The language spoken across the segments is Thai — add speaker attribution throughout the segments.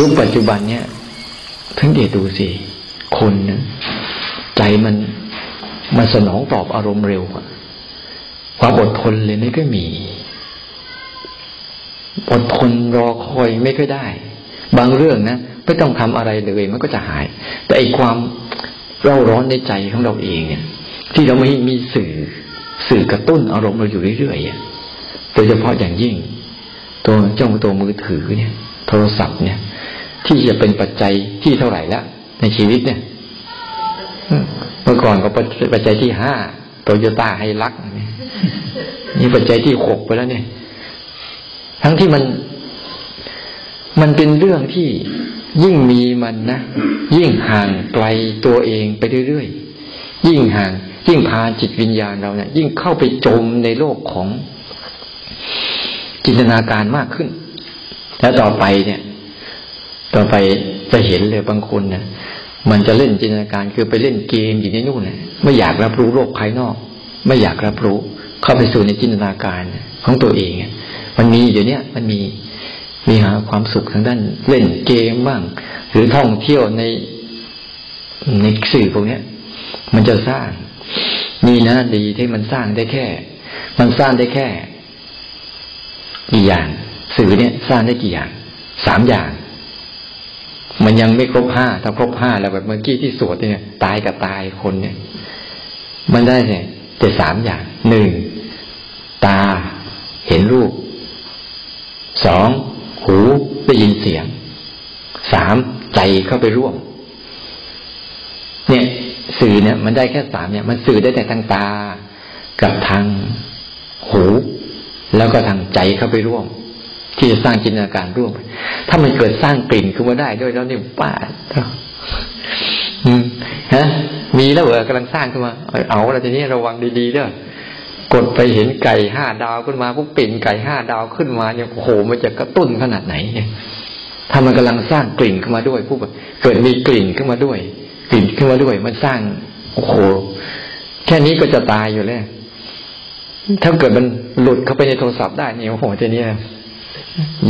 Speaker 1: ยุคปัจจุบันเนี่ยทั้งเดดูสิ คนนะใจมันมันสนองตอบอารมณ์เร็วกว่าความอดทนเลยไม่ก็มี อดทนรอคอยไม่ก็ได้ บางเรื่องนะไม่ต้องทำอะไรเลยมันก็จะหาย แต่ไอความเร่าร้อนในใจของเราเองเนี่ย ที่เราไม่มีสื่อสื่อกระตุ้นอารมณ์เราอยู่เรื่อยๆโดยเฉพาะอย่างยิ่ง ตัวเจ้าตัวมือถือเนี่ย โทรศัพท์เนี่ย ที่จะเป็นปัจจัยที่เท่าไหร่แล้วในชีวิตเนี่ยเมื่อก่อนก็ปัจจัยที่ห้าโตโยต้าไฮลักนี่ปัจจัยที่หกไปแล้วเนี่ย ทั้งที่มันมันเป็นเรื่องที่ยิ่งมีมันนะ ยิ่งห่างไกลตัวเองไปเรื่อยๆ ยิ่งห่าง ยิ่งพาจิตวิญญาณเราเนี่ย ยิ่งเข้าไปจมในโลกของจินตนาการมากขึ้น แล้วต่อไปเนี่ย ต่อไปจะเห็นเลยบางคนนะมันจะเล่นจินตนาการคือไปเล่นเกมอยู่ในนู่นนะไม่อยากรับรู้โลกภายนอก ไม่อยากรับรู้ เข้าไปสู่ในจินตนาการของตัวเองมันมีอยู่เนี้ยมันมีมีหาความสุขทางด้านเล่นเกมบ้าง หรือท่องเที่ยวในในสื่อพวกนี้มันจะสร้าง นี่นะดีที่มันสร้างได้แค่ มันสร้างได้แค่ กี่อย่าง สื่อเนี่ยสร้างได้กี่อย่าง สามอย่าง มันยังไม่ครบห้าถ้าครบห้าแล้วแบบเมื่อกี้ที่สวดเนี่ย ตายกับตายคนเนี่ย มันได้เนี่ยแต่สามอย่างหนึ่งตาเห็นรูปสองหูได้ยินเสียงสามใจเข้าไปร่วม เนี่ย สื่อเนี่ย มันได้แค่สามเนี่ย มันสื่อได้แต่ทางตา กับทางหู แล้วก็ทางใจเข้าไปร่วม ที่จะสร้างจินตนาการร่วม ถ้ามันเกิดสร้างกลิ่นขึ้นมาได้ด้วยแล้วเนี่ยป้าอืมฮะมีแล้วเหรอกำลังสร้างขึ้นมาเอาแล้วทีนี้ระวังดีๆเด้อกดไปเห็นไก่ห้าดาวขึ้นมาพวกปิ่นไก่ห้าดาวขึ้นมาเนี่ยโอ้โหมันจะกระตุ้นขนาดไหนเนี่ยถ้ามันกำลังสร้างกลิ่นขึ้นมาด้วยผู้เกิดมีกลิ่นขึ้นมาด้วย กลิ่นขึ้นมาด้วย มันสร้างโอ้โหแค่นี้ก็จะตายอยู่แล้วถ้าเกิดมันหลุดเข้าไปในโทรศัพท์ได้เนี่ยโอ้โหทีนี้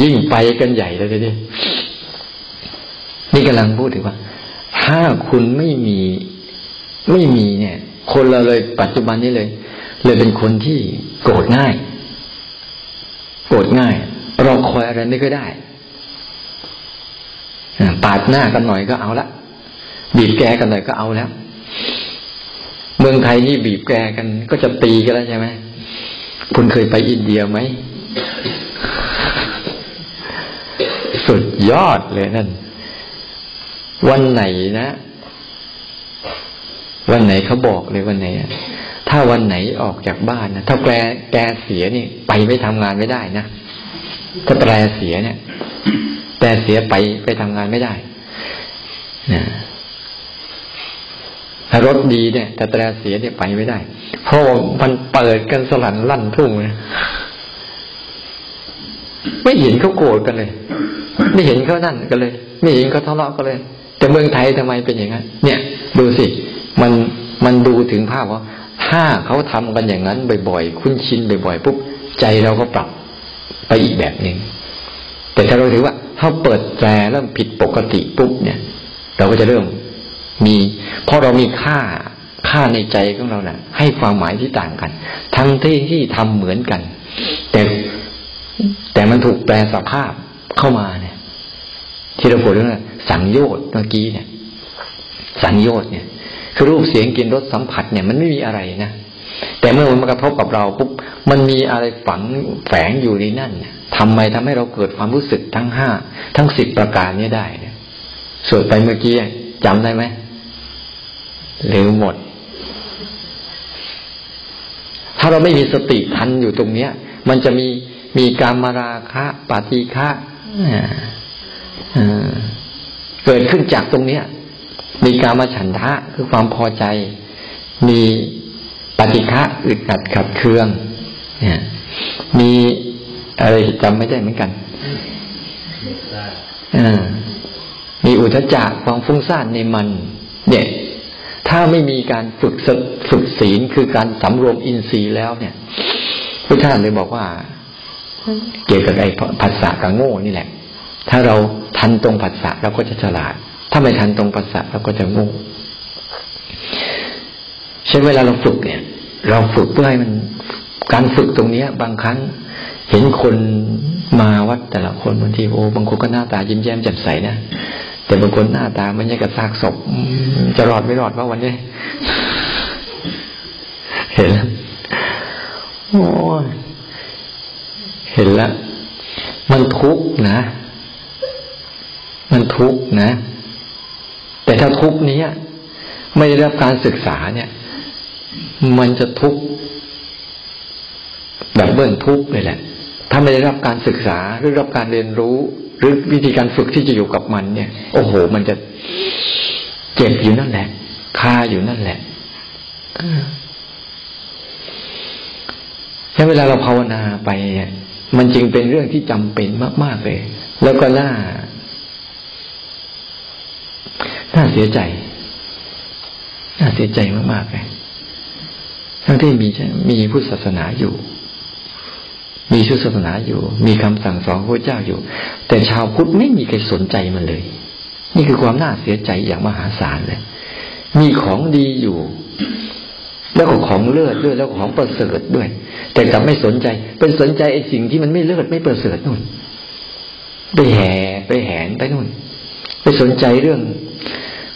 Speaker 1: ยิ่งไปกันใหญ่เลยทีนี้นี่กำลังพูดถึงว่า ถ้าคุณไม่มีไม่มีเนี่ย คนเราเลยปัจจุบันนี้เลย เลยเป็นคนที่โกรธง่าย โกรธง่ายรอคอยอะไรไม่ก็ได้ปาดหน้ากันหน่อยก็เอาละบีบแกกันหน่อยก็เอาแล้ว เมืองไทยนี่บีบแกกันก็จะตีกันแล้วใช่ไหมคุณเคยไปอินเดียไหม สุดยอดเลยนั่น วันไหนนะ วันไหนเขาบอกเลยวันไหนถ้าวันไหนออกจากบ้านนะถ้าแปรแกเสียนี่ ไปไม่ทำงานไม่ได้นะถ้าแปรเสียเนี่ยแปรเสียไปไปทำงานไม่ได้นะถ้ารถดีเนี่ย แต่แปรเสียเนี่ยไปไม่ได้ เพราะมันเปิดกันสลันลั่นทุ่งเลยไม่เห็นเขาโกรธกันเลย ไม่เห็นเขานั่นกันเลย ไม่เห็นเขาทะเลาะกันเลย แต่เมืองไทยทำไมเป็นอย่างนั้น เนี่ย ดูสิ มันมันดูถึงภาพว่าถ้าเขาทำกันอย่างนั้นบ่อยๆ คุ้นชินบ่อยๆปุ๊บใจเราก็ปรับไปอีกแบบหนึ่งแต่ถ้าเราถือว่าถ้าเปิดแตรเริ่มผิดปกติปุ๊บเนี่ย เราก็จะเริ่มมีเพราะเรามีค่าค่าในใจของเราเนะ่ะ ให้ความหมายที่ต่างกัน ทั้งที่ที่ทำเหมือนกัน แต่แต่มันถูกแปลสภาพเข้ามาเนี่ย ที่เราพูดเรื่องสังโยชน์เมื่อกี้เนี่ย สังโยชน์เนี่ย คือรูปเสียงกลิ่นรสสัมผัสเนี่ยมันไม่มีอะไรนะแต่เมื่อมันมากระทบกับเราปุ๊บมันมีอะไรฝังแฝงอยู่ในนั่นทำไมทำให้เราเกิดความรู้สึกทั้งห้าทั้งสิบประการนี้ได้เนี่ยสวดไปเมื่อกี้จำได้ไหมเร็วหมด ถ้าเราไม่มีสติทันอยู่ตรงเนี้ย มันจะมีมีการมาราคะปาฏิฆะ เกิดขึ้นจากตรงเนี้ย มีการมาฉันทะคือความพอใจ มีปฏิฆะอึดอัดขัดเคือง เนี่ย มีอะไรจำไม่ได้เหมือนกันอมีอุทจักความฟุ้งซ่านในมัน เนี่ย ถ้าไม่มีการฝึกฝึกศีลคือการสำรวมอินทรีย์แล้วเนี่ยพระท่านเลยบอกว่า เกี่ยวกับไอ้ภาษากังโง่นี่แหละ ถ้าเราทันตรงผัสสะเราก็จะฉลาด ถ้าไม่ทันตรงผัสสะเราก็จะงูใช้เวลาเราฝึกเนี่ย เราฝึกเพื่อให้มันการฝึกตรงเนี้ย บางครั้งเห็นคนมาวัดแต่ละคนบางทีโอ้บางคนก็หน้าตายิ้มแย้มแจ่มใสนะแต่บางคนหน้าตามันยังกับซากศพจะรอดไม่รอดว่าวันนี้ เห็นแล้วโอ้เห็นแล้วมันทุกข์นะ มันทุกข์นะ แต่ถ้าทุกข์นี้ไม่ได้รับการศึกษาเนี่ย มันจะทุกข์แบบเบิ้ลทุกข์เลยแหละ ถ้าไม่ได้รับการศึกษาหรือรับการเรียนรู้ หรือวิธีการฝึกที่จะอยู่กับมันเนี่ย โอ้โห มันจะเจ็บอยู่นั่นแหละคาอยู่นั่นแหละแล้วเวลาเราภาวนาไป มันจึงเป็นเรื่องที่จำเป็นมาก ๆเลย แล้วก็น่า น่าเสียใจ น่าเสียใจมากๆเลยทั้งที่มีมีพุทธศาสนาอยู่ มีชุดศาสนาอยู่ มีคำสั่งสอนพระเจ้าอยู่ แต่ชาวพุทธไม่มีใครสนใจมันเลย นี่คือความน่าเสียใจอย่างมหาศาลเลย มีของดีอยู่ แล้วก็ของเลิศด้วยแล้วก็ของประเสริฐด้วย แต่กลับไม่สนใจ เป็นสนใจไอ้สิ่งที่มันไม่เลิศไม่ประเสริฐนู่นไปแห่ไปแหนไปนู่นไปสนใจเรื่อง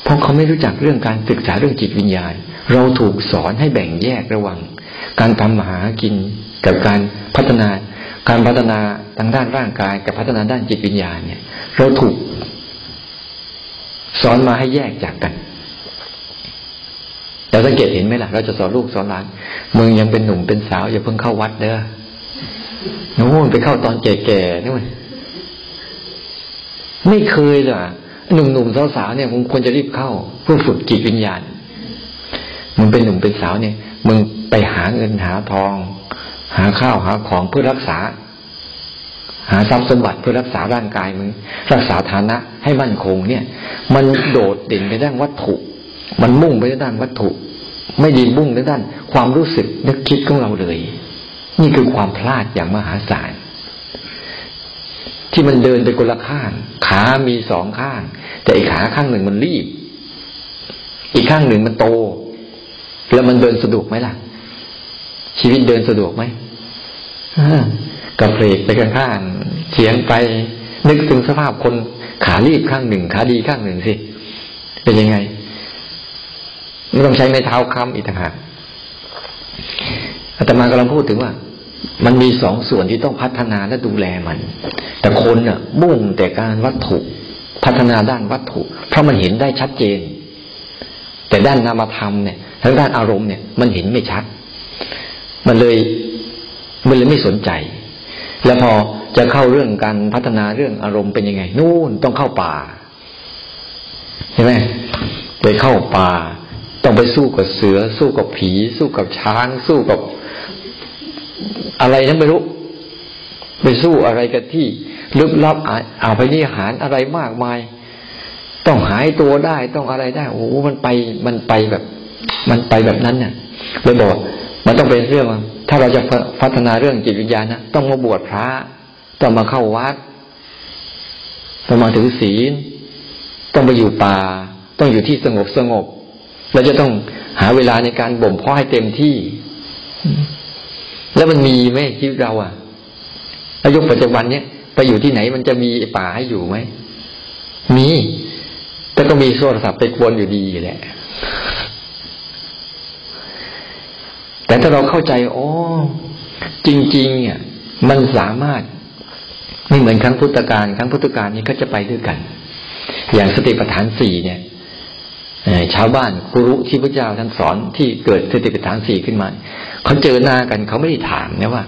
Speaker 1: เพราะเขาไม่รู้จักเรื่องการศึกษาเรื่องจิตวิญญาณ เราถูกสอนให้แบ่งแยกระหว่างการทำมาหากินกับการพัฒนาการพัฒนาทางด้านร่างกาย กับพัฒนาด้านจิตวิญญาณเนี่ย เราถูกสอนมาให้แยกจากกันเราสังเกตเห็นไหมล่ะ เราจะสอนลูกสอนหลานมึงยังเป็นหนุ่มเป็นสาวอย่าเพิ่งเข้าวัดเด้อนู่นไปเข้าตอนแก่ๆนู่นไม่เคยเลย หนุ่มๆสาวๆเนี่ยมึงควรจะรีบเข้าเพื่อฝึกจิตวิญญาณมึงเป็นหนุ่มเป็นสาวเนี่ยมึงไปหาเงินหาทอง หาข้าวหาของเพื่อรักษา หาทรัพย์สมบัติเพื่อรักษาร่างกายมึงรักษาฐานะให้มั่นคงเนี่ย มันโดดเด่นไปด้านวัตถุ มันมุ่งไปด้านวัตถุ ไม่ดีมุ่งในด้าน ความรู้สึกนึกคิดของเราเลย นี่คือความพลาดอย่างมหาศาล ที่มันเดินไปคนละข้าง ขามีสองข้าง แต่อีกขาข้างหนึ่งมันรีบ อีกข้างหนึ่งมันโต แล้วมันเดินสะดวกไหมล่ะ ชีวิตเดินสะดวกไหมกับเพลกไปข้างๆเฉียงไป นึกถึงสภาพคนขารีบข้างหนึ่ง ขาดีข้างหนึ่งสิ เป็นยังไง ไม่ต้องใช้ไม้เท้าค้ำอีกต่างหากอาตมากำลังพูดถึงว่า มันมีสองส่วนที่ต้องพัฒนาและดูแลมัน แต่คนน่ะ มุ่งแต่การวัตถุ พัฒนาด้านวัตถุ เพราะมันเห็นได้ชัดเจน แต่ด้านนามธรรมเนี่ยทั้งด้านอารมณ์เนี่ย มันเห็นไม่ชัด มันเลยมันเลยไม่สนใจ แล้วพอจะเข้าเรื่องการพัฒนาเรื่องอารมณ์เป็นยังไง นู่นต้องเข้าป่าใช่ไหมไปเข้าป่า ต้องไปสู้กับเสือ สู้กับผี สู้กับช้าง สู้กับ อะไรนั้นไม่รู้ ไปสู้อะไรกันที่ลึกลับอาไปนี่หารอะไรมากมาย ต้องหายตัวได้ต้องอะไรได้ โอ้มันไปมันไปแบบ มันไปแบบนั้นเนี่ยเลยบอกมันต้องเป็นเรื่อง ถ้าเราจะพัฒนาเรื่องจิตวิญญาณนะต้องมาบวชพระ ต้องมาเข้าวัด ต้องมาถือศีล ต้องไปอยู่ป่า ต้องอยู่ที่สงบสงบเราจะต้องหาเวลาในการบ่มเพาะให้เต็มที่ แล้วมันมีไหมชีวิตเราอะอายุปัจจุบันเนี้ยไปอยู่ที่ไหนมันจะมีป่าให้อยู่ไหมมีแต่ก็มีโทรศัพท์ไปกวนอยู่ดีแหละ แต่ถ้าเราเข้าใจอ๋อจริงๆเนี่ยมันสามารถไม่เหมือนครั้งพุทธกาลครั้งพุทธกาลนี้ก็จะไปด้วยกัน อย่างสติปัฏฐานสี่เนี่ยชาวบ้านครูที่พระเจ้าท่านสอนที่เกิดสติปัฏฐานสี่ขึ้นมา เขาเจอหน้ากันเขาไม่ได้ถามนะว่า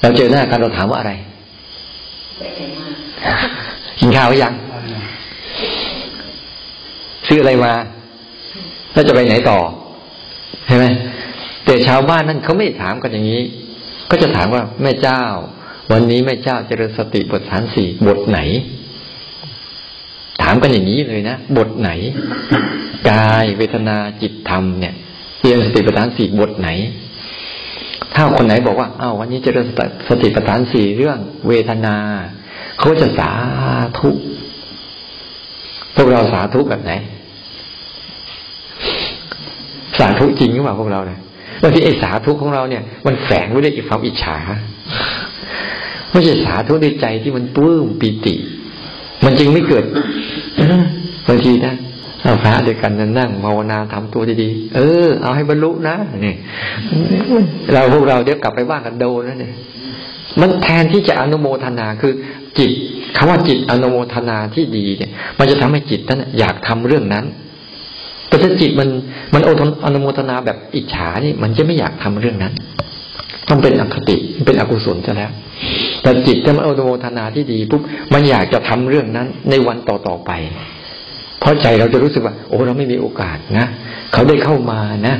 Speaker 1: เราเจอหน้ากันเราถามว่าอะไรกินข้าวยังซื้ออะไรมาแล้วจะไปไหนต่อใช่ไหมแต่ชาวบ้านนั้นเขาไม่ถามกันอย่างนี้ ก็จะถามว่าแม่เจ้า วันนี้แม่เจ้าเจริญสติบทฐานสี่บทไหน ถามกันอย่างนี้เลยนะบทไหน กายเวทนาจิตธรรมเนี่ยเจรียนสติปัฏฐานสี่บทไหน ถ้าคนไหนบอกว่าอ้าววันนี้จะเรียนสติปัฏฐานสี่เรื่องเวทนาเขาจะสาธุพวกเราสาธุแบบไหน สาธุจริงหรือเปล่าพวกเราเนี่ยแล้วที่ไอ้สาธุของเราเนี่ย มันแฝงไว้ด้วยความอิจฉาไม่ใช่สาธุด้วยใจที่มันปลื้มปิติ มันจึงไม่เกิดบางทีนะ เอาพระเดียวกันนั่งภาวนาทำตัวดีๆ เออ เอาให้บรรลุนะนี่เราพวกเราเดี๋ยวกลับไปบ้านกันโดนนะเนี่ยมันแทนที่จะอนุโมทนาคือจิตคำว่าจิตอนุโมทนาที่ดีเนี่ย มันจะทำให้จิตนั้นอยากทำเรื่องนั้น แต่ถ้าจิตมันมันอนุโมทนาแบบอิจฉานี่มันจะไม่อยากทำเรื่องนั้นต้องเป็นอคติเป็นอกุศลซะแล้ว แต่จิตถ้ามันอนุโมทนาที่ดีปุ๊บมันอยากจะทำเรื่องนั้นในวันต่อๆไป เพราะใจเราจะรู้สึกว่า โอ้เราไม่มีโอกาสนะเขาได้เข้ามานะ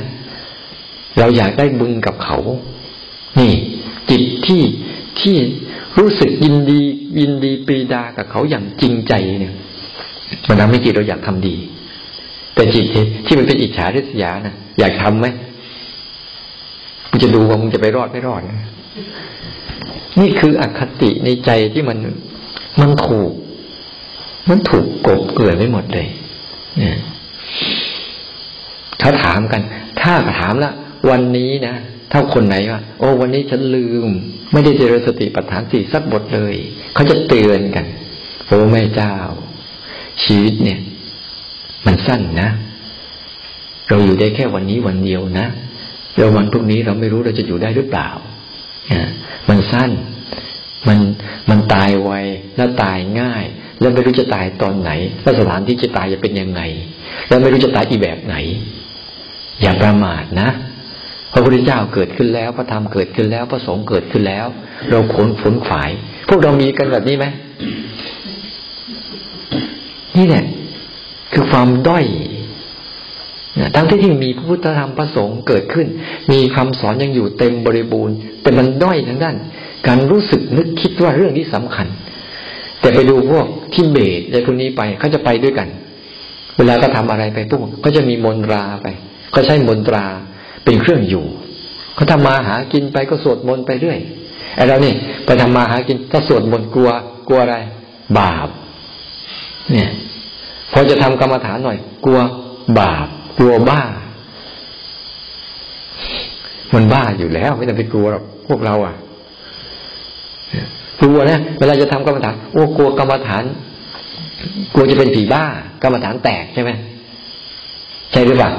Speaker 1: เราอยากได้บึงกับเขา นี่ จิตที่ที่รู้สึกยินดี ยินดีปีดากับเขาอย่างจริงใจเนี่ยมันทำให้จิตเราอยากทำดี แต่จิตที่มันเป็นอิจฉาริษยาน่ะ อยากทํำไหมมันจะดูว่ามึงจะไปรอดไม่รอดนะนี่คืออคติในใจที่มันมันถูก มันถูกกบเกลื่อนไปหมดเลยเนี่ยเขาถามกัน ถ้าถามละวันนี้นะถ้าคนไหนว่าโอ้ วันนี้ฉันลืม ไม่ได้เจริญสติปัฏฐานสี่สักบทเลยเขาจะเตือนกันโอ้แม่เจ้า ชีวิตเนี่ย มันสั้นนะ เราอยู่ได้แค่วันนี้วันเดียวนะเราวันพรุ่งนี้เราไม่รู้เราจะอยู่ได้หรือเปล่ามันสั้น มันมันตายไวแล้วตายง่าย แล้วไม่รู้จะตายตอนไหนแล้วสถานที่จะตายจะเป็นยังไง แล้วไม่รู้จะตายอีแบบไหน อย่าประมาทนะพระพุทธเจ้าเกิดขึ้นแล้วพระธรรมเกิดขึ้นแล้วพระสงฆ์เกิดขึ้นแล้ว เราขนฝนขวาย พวกเรามีกันแบบนี้ไหมนี่แหละคือความด้อยทั้งที่ที่มีพระพุทธธรรมพระสงฆ์เกิดขึ้น มีคำสอนยังอยู่เต็มบริบูรณ์ แต่มันด้อยทั้งด้านการรู้สึกนึกคิดว่าเรื่องนี้สำคัญ แต่ไปดูพวกที่เบสอะไรพวกนี้ไปเขาจะไปด้วยกัน เวลาก็ทำอะไรไปปุ๊บก็จะมีมนตราไป ก็ใช้มนตราเป็นเครื่องอยู่เขาทำมาหากินไปก็สวดมนต์ไปเรื่อยไอ้เรานี่ไปทำมาหากินถ้าสวดมนต์กลัวกลัวอะไร บาป เนี่ย พอจะทำกรรมฐานหน่อย กลัวบาป กลัวบ้า มันบ้าอยู่แล้ว ไม่ต้องไปกลัวหรอกพวกเราอะ กลัวนะเวลาจะทำกรรมฐานโอ้กลัวกรรมฐาน กลัวจะเป็นผีบ้ากรรมฐานแตกใช่ไหมใช่หรือเปล่า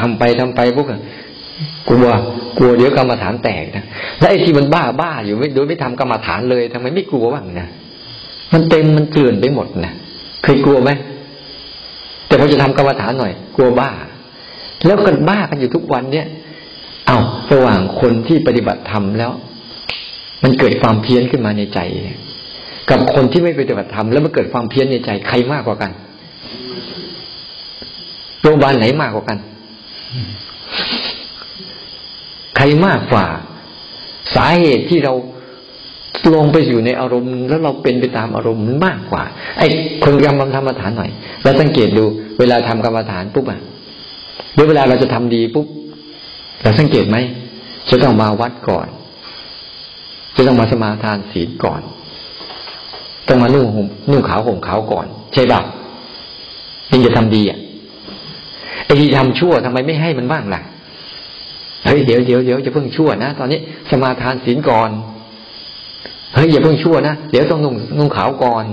Speaker 1: ทำไปทำไปพวกกลัวกลัวเดี๋ยวกรรมฐานแตกนะแล้วไอ้ที่มันบ้าบ้าอยู่ไม่โดยไม่ทำกรรมฐานเลยทำไมไม่กลัวบ้างนะมันเต็มมันเกลื่อนไปหมดนะเคยกลัวไหมแต่พอจะทำกรรมฐานหน่อย กลัวบ้า แล้วกันบ้ากันอยู่ทุกวันเนี่ย เอาระหว่างคนที่ปฏิบัติธรรมแล้ว มันเกิดความเพี้ยนขึ้นมาในใจ กับคนที่ไม่ปฏิบัติธรรมแล้วมันเกิดความเพี้ยนในใจใครมากกว่ากันโรงพยาบาลไหนมากกว่ากัน ใครมากกว่า สาเหตุที่เราลงไปอยู่ในอารมณ์แล้วเราเป็นไปตามอารมณ์มันมากกว่า ไอ้คนกรรมกรรมฐานหน่อย แล้วสังเกตดูเวลาทำกรรมฐานปุ๊บอะหรือเวลาเราจะทำดีปุ๊บเราสังเกตไหมจะต้องมาวัดก่อน จะต้องมาสมาทานศีลก่อน ต้องมานุ่งห่มนุ่งขาวห่มขาวก่อน ใช่ป่ะถึงจะทำดีอะไอ้ที่ทำชั่วทำไมไม่ให้มันบ้างล่ะเฮ้ยเดี๋ยวเดี๋ยวเดี๋ยวจะเพิ่งชั่วนะตอนนี้สมาทานศีลก่อนเฮ้ยอย่าเพิ่งชั่วนะเดี๋ยวต้องนุ่งนุ่งขาวก่อน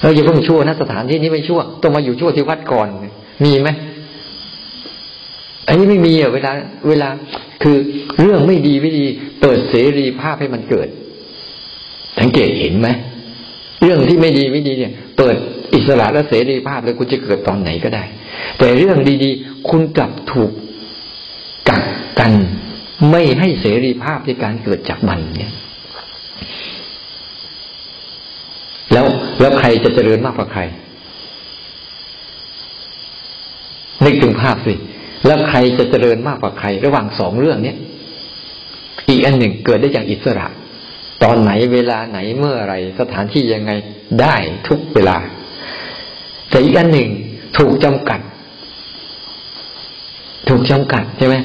Speaker 1: เฮ้ยอย่าเพิ่งชั่วนะสถานที่นี้ไม่ชั่ว ต้องมาอยู่ชั่วที่วัดก่อน มีไหม อันนี้ไม่มีอะเวลา เวลาคือเรื่องไม่ดีไม่ดี เปิดเสรีภาพให้มันเกิด สังเกตเห็นไหมเรื่องที่ไม่ดีไม่ดีเนี่ย เปิดอิสระและเสรีภาพเลยคุณจะเกิดตอนไหนก็ได้ แต่เรื่องดี ๆ คุณกลับถูกกักกัน ไม่ให้เสรีภาพในการเกิดจากมันเนี่ย แล้วแล้วใครจะเจริญมากกว่าใครนึกถึงภาพสิ แล้วใครจะเจริญมากกว่าใคร ระหว่างสองเรื่องเนี้ยอีกอันหนึ่งเกิดได้อย่างอิสระ ตอนไหนเวลาไหนเมื่อไรสถานที่ยังไงได้ทุกเวลา แต่อีกอันหนึ่งถูกจำกัด ถูกจำกัดใช่ไหม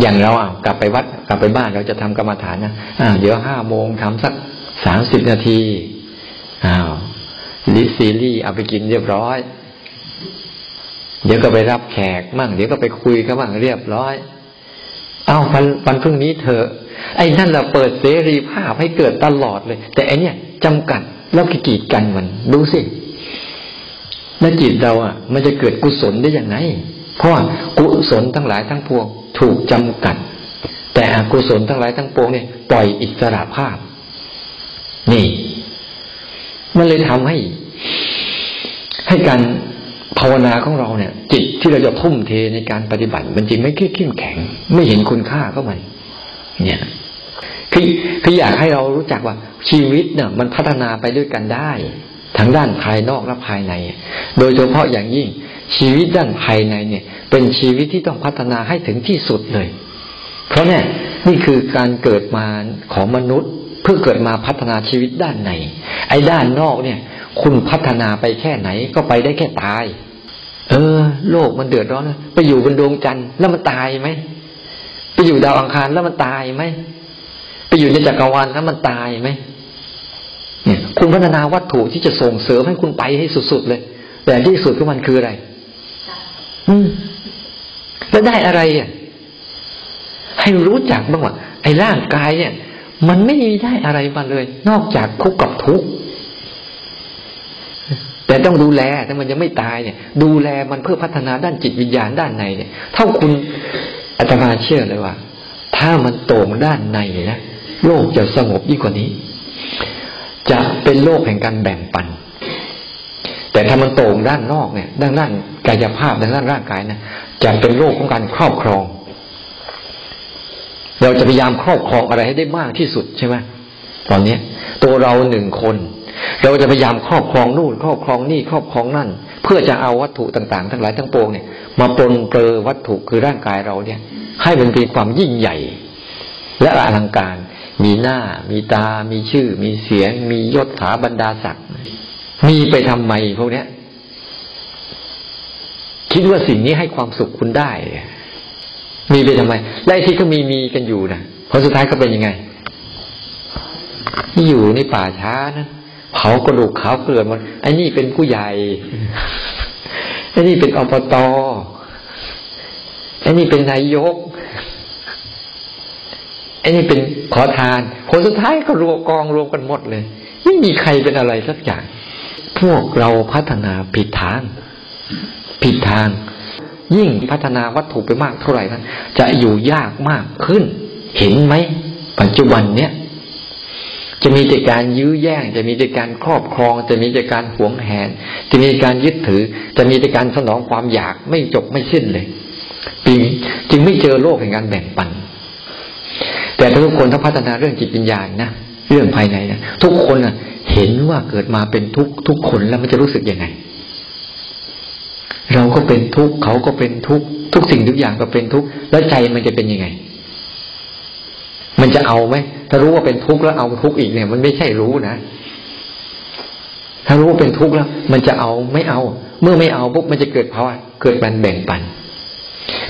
Speaker 1: อย่างเราอะกลับไปวัดกลับไปบ้านเราจะทำกรรมฐานนะอ่าเดี๋ยวห้าโมงทำสักสามสิบนาทีอ้าวลิซีรีเอาไปกินเรียบร้อย เดี๋ยวก็ไปรับแขกมั่ง เดี๋ยวก็ไปคุยกันมั่งเรียบร้อย เอาวันวันพรุ่งนี้เถอะไอ้นั่นเราเปิดเสรีภาพให้เกิดตลอดเลย แต่อันเนี้ยจำกัดแล้วกีดกันมัน ดูสิแล้วจิตเราอะ มันจะเกิดกุศลได้ยังไง เพราะกุศลทั้งหลายทั้งปวง ถูกจำกัด แต่อกุศลทั้งหลายทั้งปวงเนี่ยปล่อยอิสระภาพ นี่ มันเลยทำให้ ให้การ ภาวนาของเราเนี่ย จิตที่เราจะทุ่มเทในการปฏิบัติ มันจริงไม่เข้มแข็ง ไม่เห็นคุณค่าก็มัน เนี่ยคือคืออยากให้เรารู้จักว่าชีวิตเนี่ยมันพัฒนาไปด้วยกันได้ ทั้งด้านภายนอกและภายใน โดยเฉพาะอย่างยิ่ง ชีวิตด้านภายในเนี่ย เป็นชีวิตที่ต้องพัฒนาให้ถึงที่สุดเลย เพราะเนี่ยนี่คือการเกิดมาของมนุษย์ เพื่อเกิดมาพัฒนาชีวิตด้านใน ไอ้ด้านนอกเนี่ย คุณพัฒนาไปแค่ไหนก็ไปได้แค่ตาย เออ โลกมันเดือดร้อนไปอยู่บนดวงจันทร์แล้วมันตายไหมไปอยู่ดาวอังคารแล้วมันตายไหมไปอยู่ในจักรวาลแล้วมันตายไหมเนี่ย คุณพัฒนาวัตถุที่จะส่งเสริมให้คุณไปให้สุดๆเลย แต่ที่สุดของมันคืออะไร อืมแล้วได้อะไรอะให้รู้จักบ้างว่าไอ้ร่างกายเนี่ย มันไม่มีได้อะไรมาเลย นอกจากคุกกับทุกข์ แต่ต้องดูแลแต่มันยังไม่ตายเนี่ย ดูแลมันเพื่อพัฒนาด้านจิตวิญญาณด้านในเนี่ย เท่าคุณอาตมาเชื่อเลยว่า ถ้ามันโต่งด้านในนะโลกจะสงบยิ่งกว่านี้ จะเป็นโลกแห่งการแบ่งปัน แต่ถ้ามันโต่งด้านนอกเนี่ยด้านด้านกายภาพด้านด้านร่างกายนะจะเป็นโลกของการครอบครอง เราจะพยายามครอบครองอะไรให้ได้มากที่สุดใช่ไหมตอนนี้ตัวเราหนึ่งคน เราจะพยายามครอบครองนู่นครอบครองนี่ครอบครองนั่น เพื่อจะเอาวัตถุต่างๆ ทั้งหลายทั้งปวงเนี่ย มาปนเปื้อวัตถุคือร่างกายเราเนี่ย ให้มันเป็นความยิ่งใหญ่ และอลังการ มีหน้า มีตา มีชื่อ มีเสียง มียศถาบรรดาศักดิ์มีไปทำไมพวกเนี้ย คิดว่าสิ่งนี้ให้ความสุขคุณได้ มีไปทำไมและที่ก็มีมีกันอยู่นะพอสุดท้ายก็เป็นยังไงที่อยู่ในป่าช้านะ เผากระดูกขาวเกลือนมันไอ้นี่เป็นผู้ใหญ่ไอ้นี่เป็นอบตไอ้นี่เป็นนายกไอ้นี่เป็นขอทานผลสุดท้ายก็รวมกองรวมกันหมดเลย ไม่มีใครเป็นอะไรสักอย่าง พวกเราพัฒนาผิดทาง ผิดทาง ยิ่งพัฒนาวัตถุไปมากเท่าไหร่นั้นจะอยู่ยากมากขึ้น เห็นไหม ปัจจุบันเนี้ย จะมีแต่การยื้อแย่ง จะมีแต่การครอบครอง จะมีแต่การหวงแหน จะมีการยึดถือ จะมีแต่การสนองความอยากไม่จบไม่สิ้นเลยปีจึงไม่เจอโลกแห่งการแบ่งปัน แต่ทุกคนถ้าพัฒนาเรื่องจิตวิญญาณนะเรื่องภายในนะทุกคนนะเห็นว่าเกิดมาเป็นทุกทุกคนแล้วมันจะรู้สึกยังไง เราก็เป็นทุกเขาก็เป็นทุกทุกสิ่งทุกอย่างก็เป็นทุกแล้วใจมันจะเป็นยังไง มันจะเอาไหมถ้ารู้ว่าเป็นทุกข์แล้วเอาทุกข์อีกเนี่ย มันไม่ใช่รู้นะถ้ารู้ว่าเป็นทุกข์แล้ว มันจะเอาไม่เอา เมื่อไม่เอาปุ๊บมันจะเกิดภาวะเกิดการแบ่งปัน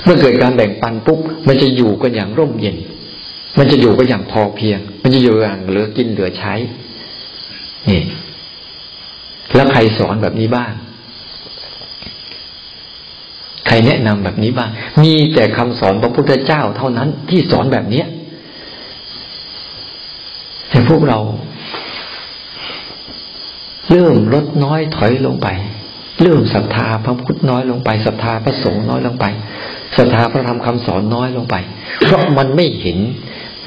Speaker 1: เมื่อเกิดการแบ่งปันปุ๊บมันจะอยู่กันอย่างร่มเย็น มันจะอยู่ก็อย่างพอเพียง มันจะอยู่อย่างเหลือกินเหลือใช้นี่แล้วใครสอนแบบนี้บ้าง ใครแนะนำแบบนี้บ้าง มีแต่คำสอนพระพุทธเจ้าเท่านั้นที่สอนแบบเนี้ย วกเรา เริ่มลดน้อยถอยลงไป เริ่มศรัทธาพระพุทธน้อยลงไปศรัทธาพระสงฆ์น้อยลงไปศรัทธาพระธรรมคำสอนน้อยลงไป เพราะมันไม่เห็น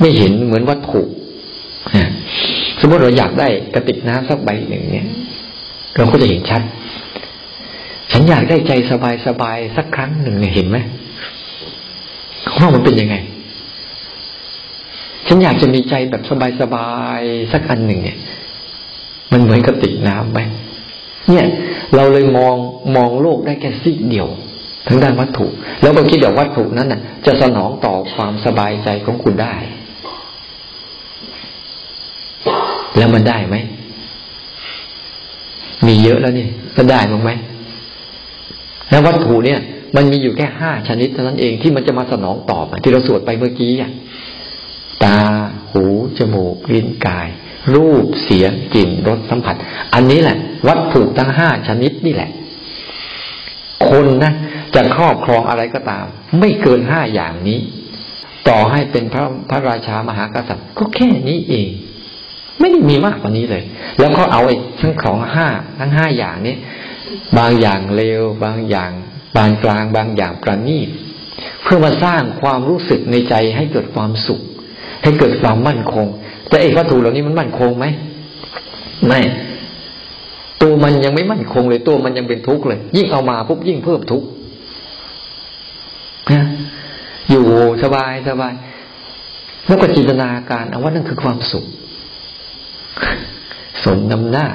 Speaker 1: ไม่เห็นเหมือนวัตถุสมมติเราอยากได้กระติกน้ำสักใบหนึ่งเนี่ย เราก็จะเห็นชัด ฉันอยากได้ใจสบายสบายสักครั้งหนึ่งเนี่ยเห็นไหมว่ามันเป็นยังไง ฉันอยากจะมีใจแบบสบายสบายสักอันหนึ่งเนี่ย มันเหมือนกระติกน้ำไหมเนี่ย เราเลยมองมองโลกได้แค่ซีกเดียวทั้งด้านวัตถุ แล้วก็คิดว่าวัตถุนั้นน่ะ จะสนองต่อความสบายใจของคุณได้ แล้วมันได้ไหม มีเยอะแล้วนี่มันได้มั้งไหมแล้ววัตถุเนี่ย มันมีอยู่แค่ห้าชนิดเท่านั้นเองที่มันจะมาสนองตอบที่เราสวดไปเมื่อกี้อะ ตา หู จมูก ลิ้น กาย รูป เสียง กลิ่น รส สัมผัส อันนี้แหละ วัตถุทั้งห้าชนิดนี่แหละ คนนะจะครอบครองอะไรก็ตาม ไม่เกินห้าอย่างนี้ ต่อให้เป็นพระพระราชามหากษัตริย์ ก็แค่นี้เอง ไม่ได้มีมากกว่านี้เลย แล้วก็เอาไอ้ทั้งของห้าทั้งห้าอย่างนี้ บางอย่างเลว บางอย่างบางกลาง บางอย่างประณีตเพื่อมาสร้างความรู้สึกในใจให้เกิดความสุข ให้เกิดความมั่นคง แต่เอกวัตถุเหล่านี้มันมั่นคงไหมไม่ตัวมันยังไม่มั่นคงเลย ตัวมันยังเป็นทุกข์เลย ยิ่งเอามาปุ๊บยิ่งเพิ่มทุกข์นะอยู่สบายสบายแล้วก็จินตนาการเอาว่านั่นคือความสุข สมนำหน้า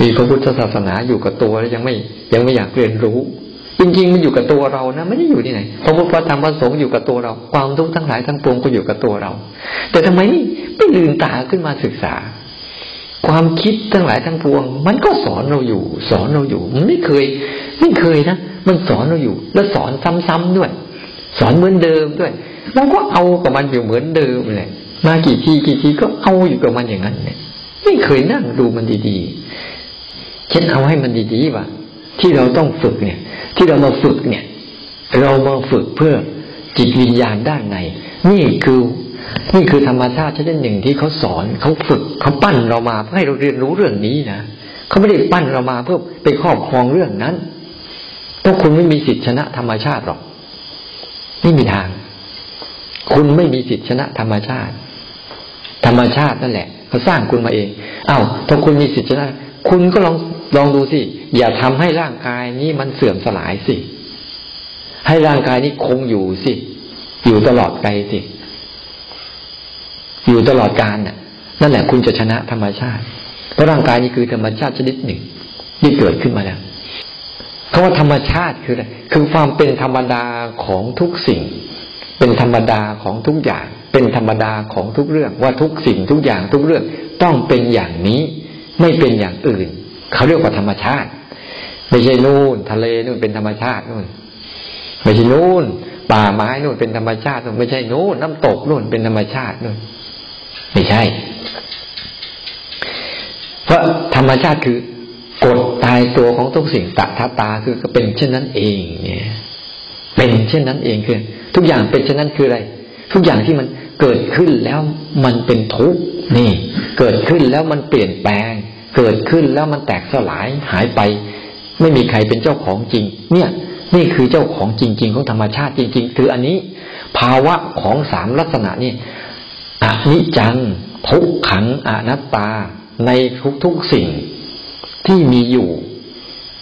Speaker 1: มีพระพุทธศาสนาอยู่กับตัวแล้วยังไม่ยังไม่อยากเรียนรู้ จริงๆมันอยู่กับตัวเรานะไม่ได้อยู่ที่ไหนพระพุทธธรรมพระสงฆ์อยู่กับตัวเรา ความทุกข์ทั้งหลายทั้งปวงก็อยู่กับตัวเรา แต่ทำไมไม่ลืมตาขึ้นมาศึกษา ความคิดทั้งหลายทั้งปวง มันก็สอนเราอยู่ สอนเราอยู่มันไม่เคย ไม่เคยนะมันสอนเราอยู่ แล้วสอนซ้ำๆด้วย สอนเหมือนเดิมด้วยเราก็เอากับมันอยู่เหมือนเดิมเลยมากี่ทีกี่ทีก็เอาอยู่กับมันอย่างนั้นเนี่ยไม่เคยนั่งดูมันดีๆเช่นเอาให้มันดีๆว่า ที่เราต้องฝึกเนี่ย ที่เรามาฝึกเนี่ย เรามาฝึกเพื่อจิตวิญญาณด้านใน นี่คือนี่คือธรรมชาติชนิดหนึ่งที่เขาสอนเขาฝึกเขาปั้นเรามาเพื่อให้เราเรียนรู้เรื่องนี้นะเขาไม่ได้ปั้นเรามาเพื่อไปครอบครองเรื่องนั้นต้องคุณไม่มีสิทธิชนะธรรมชาติหรอกไม่มีทาง คุณไม่มีสิทธิชนะธรรมชาติ ธรรมชาตินั่นแหละเขาสร้างคุณมาเอง เอา้าถ้าคุณมีสิทธิชนะ คุณก็ลองลองดูสิ อย่าทำให้ร่างกายนี้มันเสื่อมสลายสิ ให้ร่างกายนี้คงอยู่สิ อยู่ตลอดไปสิ อยู่ตลอดกาลน่ะ นั่นแหละคุณจะชนะธรรมชาติ เพราะร่างกายนี้คือธรรมชาติชนิดหนึ่ง ที่เกิดขึ้นมาแล้วคำว่าธรรมชาติคืออะไร คือความเป็นธรรมดาของทุกสิ่ง เป็นธรรมดาของทุกอย่าง เป็นธรรมดาของทุกเรื่อง ว่าทุกสิ่งทุกอย่างทุกเรื่องต้องเป็นอย่างนี้ ไม่เป็นอย่างอื่น เขาเรียกว่าธรรมชาติ ไม่ใช่นู่น ทะเลนู่นเป็นธรรมชาตินู่น ไม่ใช่นู่น ป่าไม้นู่นเป็นธรรมชาตินู่นไม่ใช่นู่นน้ำตกนู่นเป็นธรรมชาตินู่น ไม่ใช่ เพราะธรรมชาติคือกฎตายตัวของทุกสิ่งตัทตาคือก็เป็นเช่นนั้นเอง เนี่ย เป็นเช่นนั้นเองคือ ทุกอย่างเป็นเช่นนั้นคืออะไร ทุกอย่างที่มันเกิดขึ้นแล้วมันเป็นทุกข์ นี่ เกิดขึ้นแล้วมันเปลี่ยนแปลง เกิดขึ้นแล้วมันแตกสลายหายไป ไม่มีใครเป็นเจ้าของจริง เนี่ย นี่คือเจ้าของจริง ๆ ของธรรมชาติจริง ๆ คืออันนี้ ภาวะของสามลักษณะนี่อนิจจัง ทุกขังอนัตตา ในทุกๆสิ่งที่มีอยู่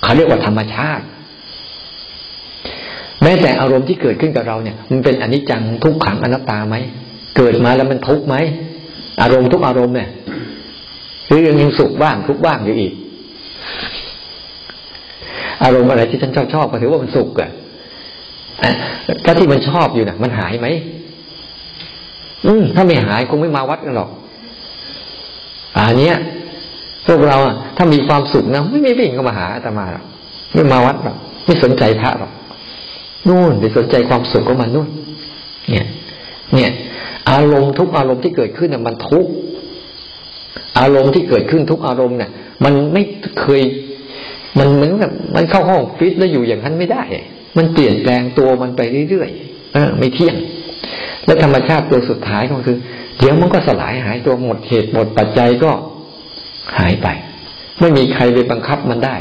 Speaker 1: เขาเรียกว่าธรรมชาติ แม้แต่อารมณ์ที่เกิดขึ้นกับเราเนี่ย มันเป็นอนิจจังทุกขังอนัตตาไหมเกิดมาแล้วมันทุกข์ไหม อารมณ์ทุกอารมณ์เนี่ยหรือยังยังสุขบ้างทุกบ้างอยู่อีก อารมณ์อะไรที่ฉันชอบชอบก็ถือว่ามันสุขอะถ้าที่มันชอบอยู่นะ่ะมันหายไหมอืมถ้าไม่หายคงไม่มาวัดกันหรอกอันเนี้ยพวกเราอะถ้ามีความสุขนะไม่ไม่วิ่งเข้ามาหาอาตมาหรอกไม่มาวัดหรอกไม่สนใจพระหรอกนู่นไปสนใจความสุขของมันนู่น เนี่ย เนี่ย อารมณ์ทุกอารมณ์ที่เกิดขึ้นน่ะมันทุกอารมณ์ที่เกิดขึ้นทุกอารมณ์เนี่ย มันไม่เคย มันเหมือนแบบมันเข้าห้องฟิตแล้วอยู่อย่างนั้นไม่ได้ มันเปลี่ยนแปลงตัวมันไปเรื่อยๆเออไม่เที่ยง และธรรมชาติตัวสุดท้ายก็คือ เดี๋ยวมันก็สลายหายตัวหมดเหตุหมดปัจจัยก็หายไป ไม่มีใครไปบังคับมันได้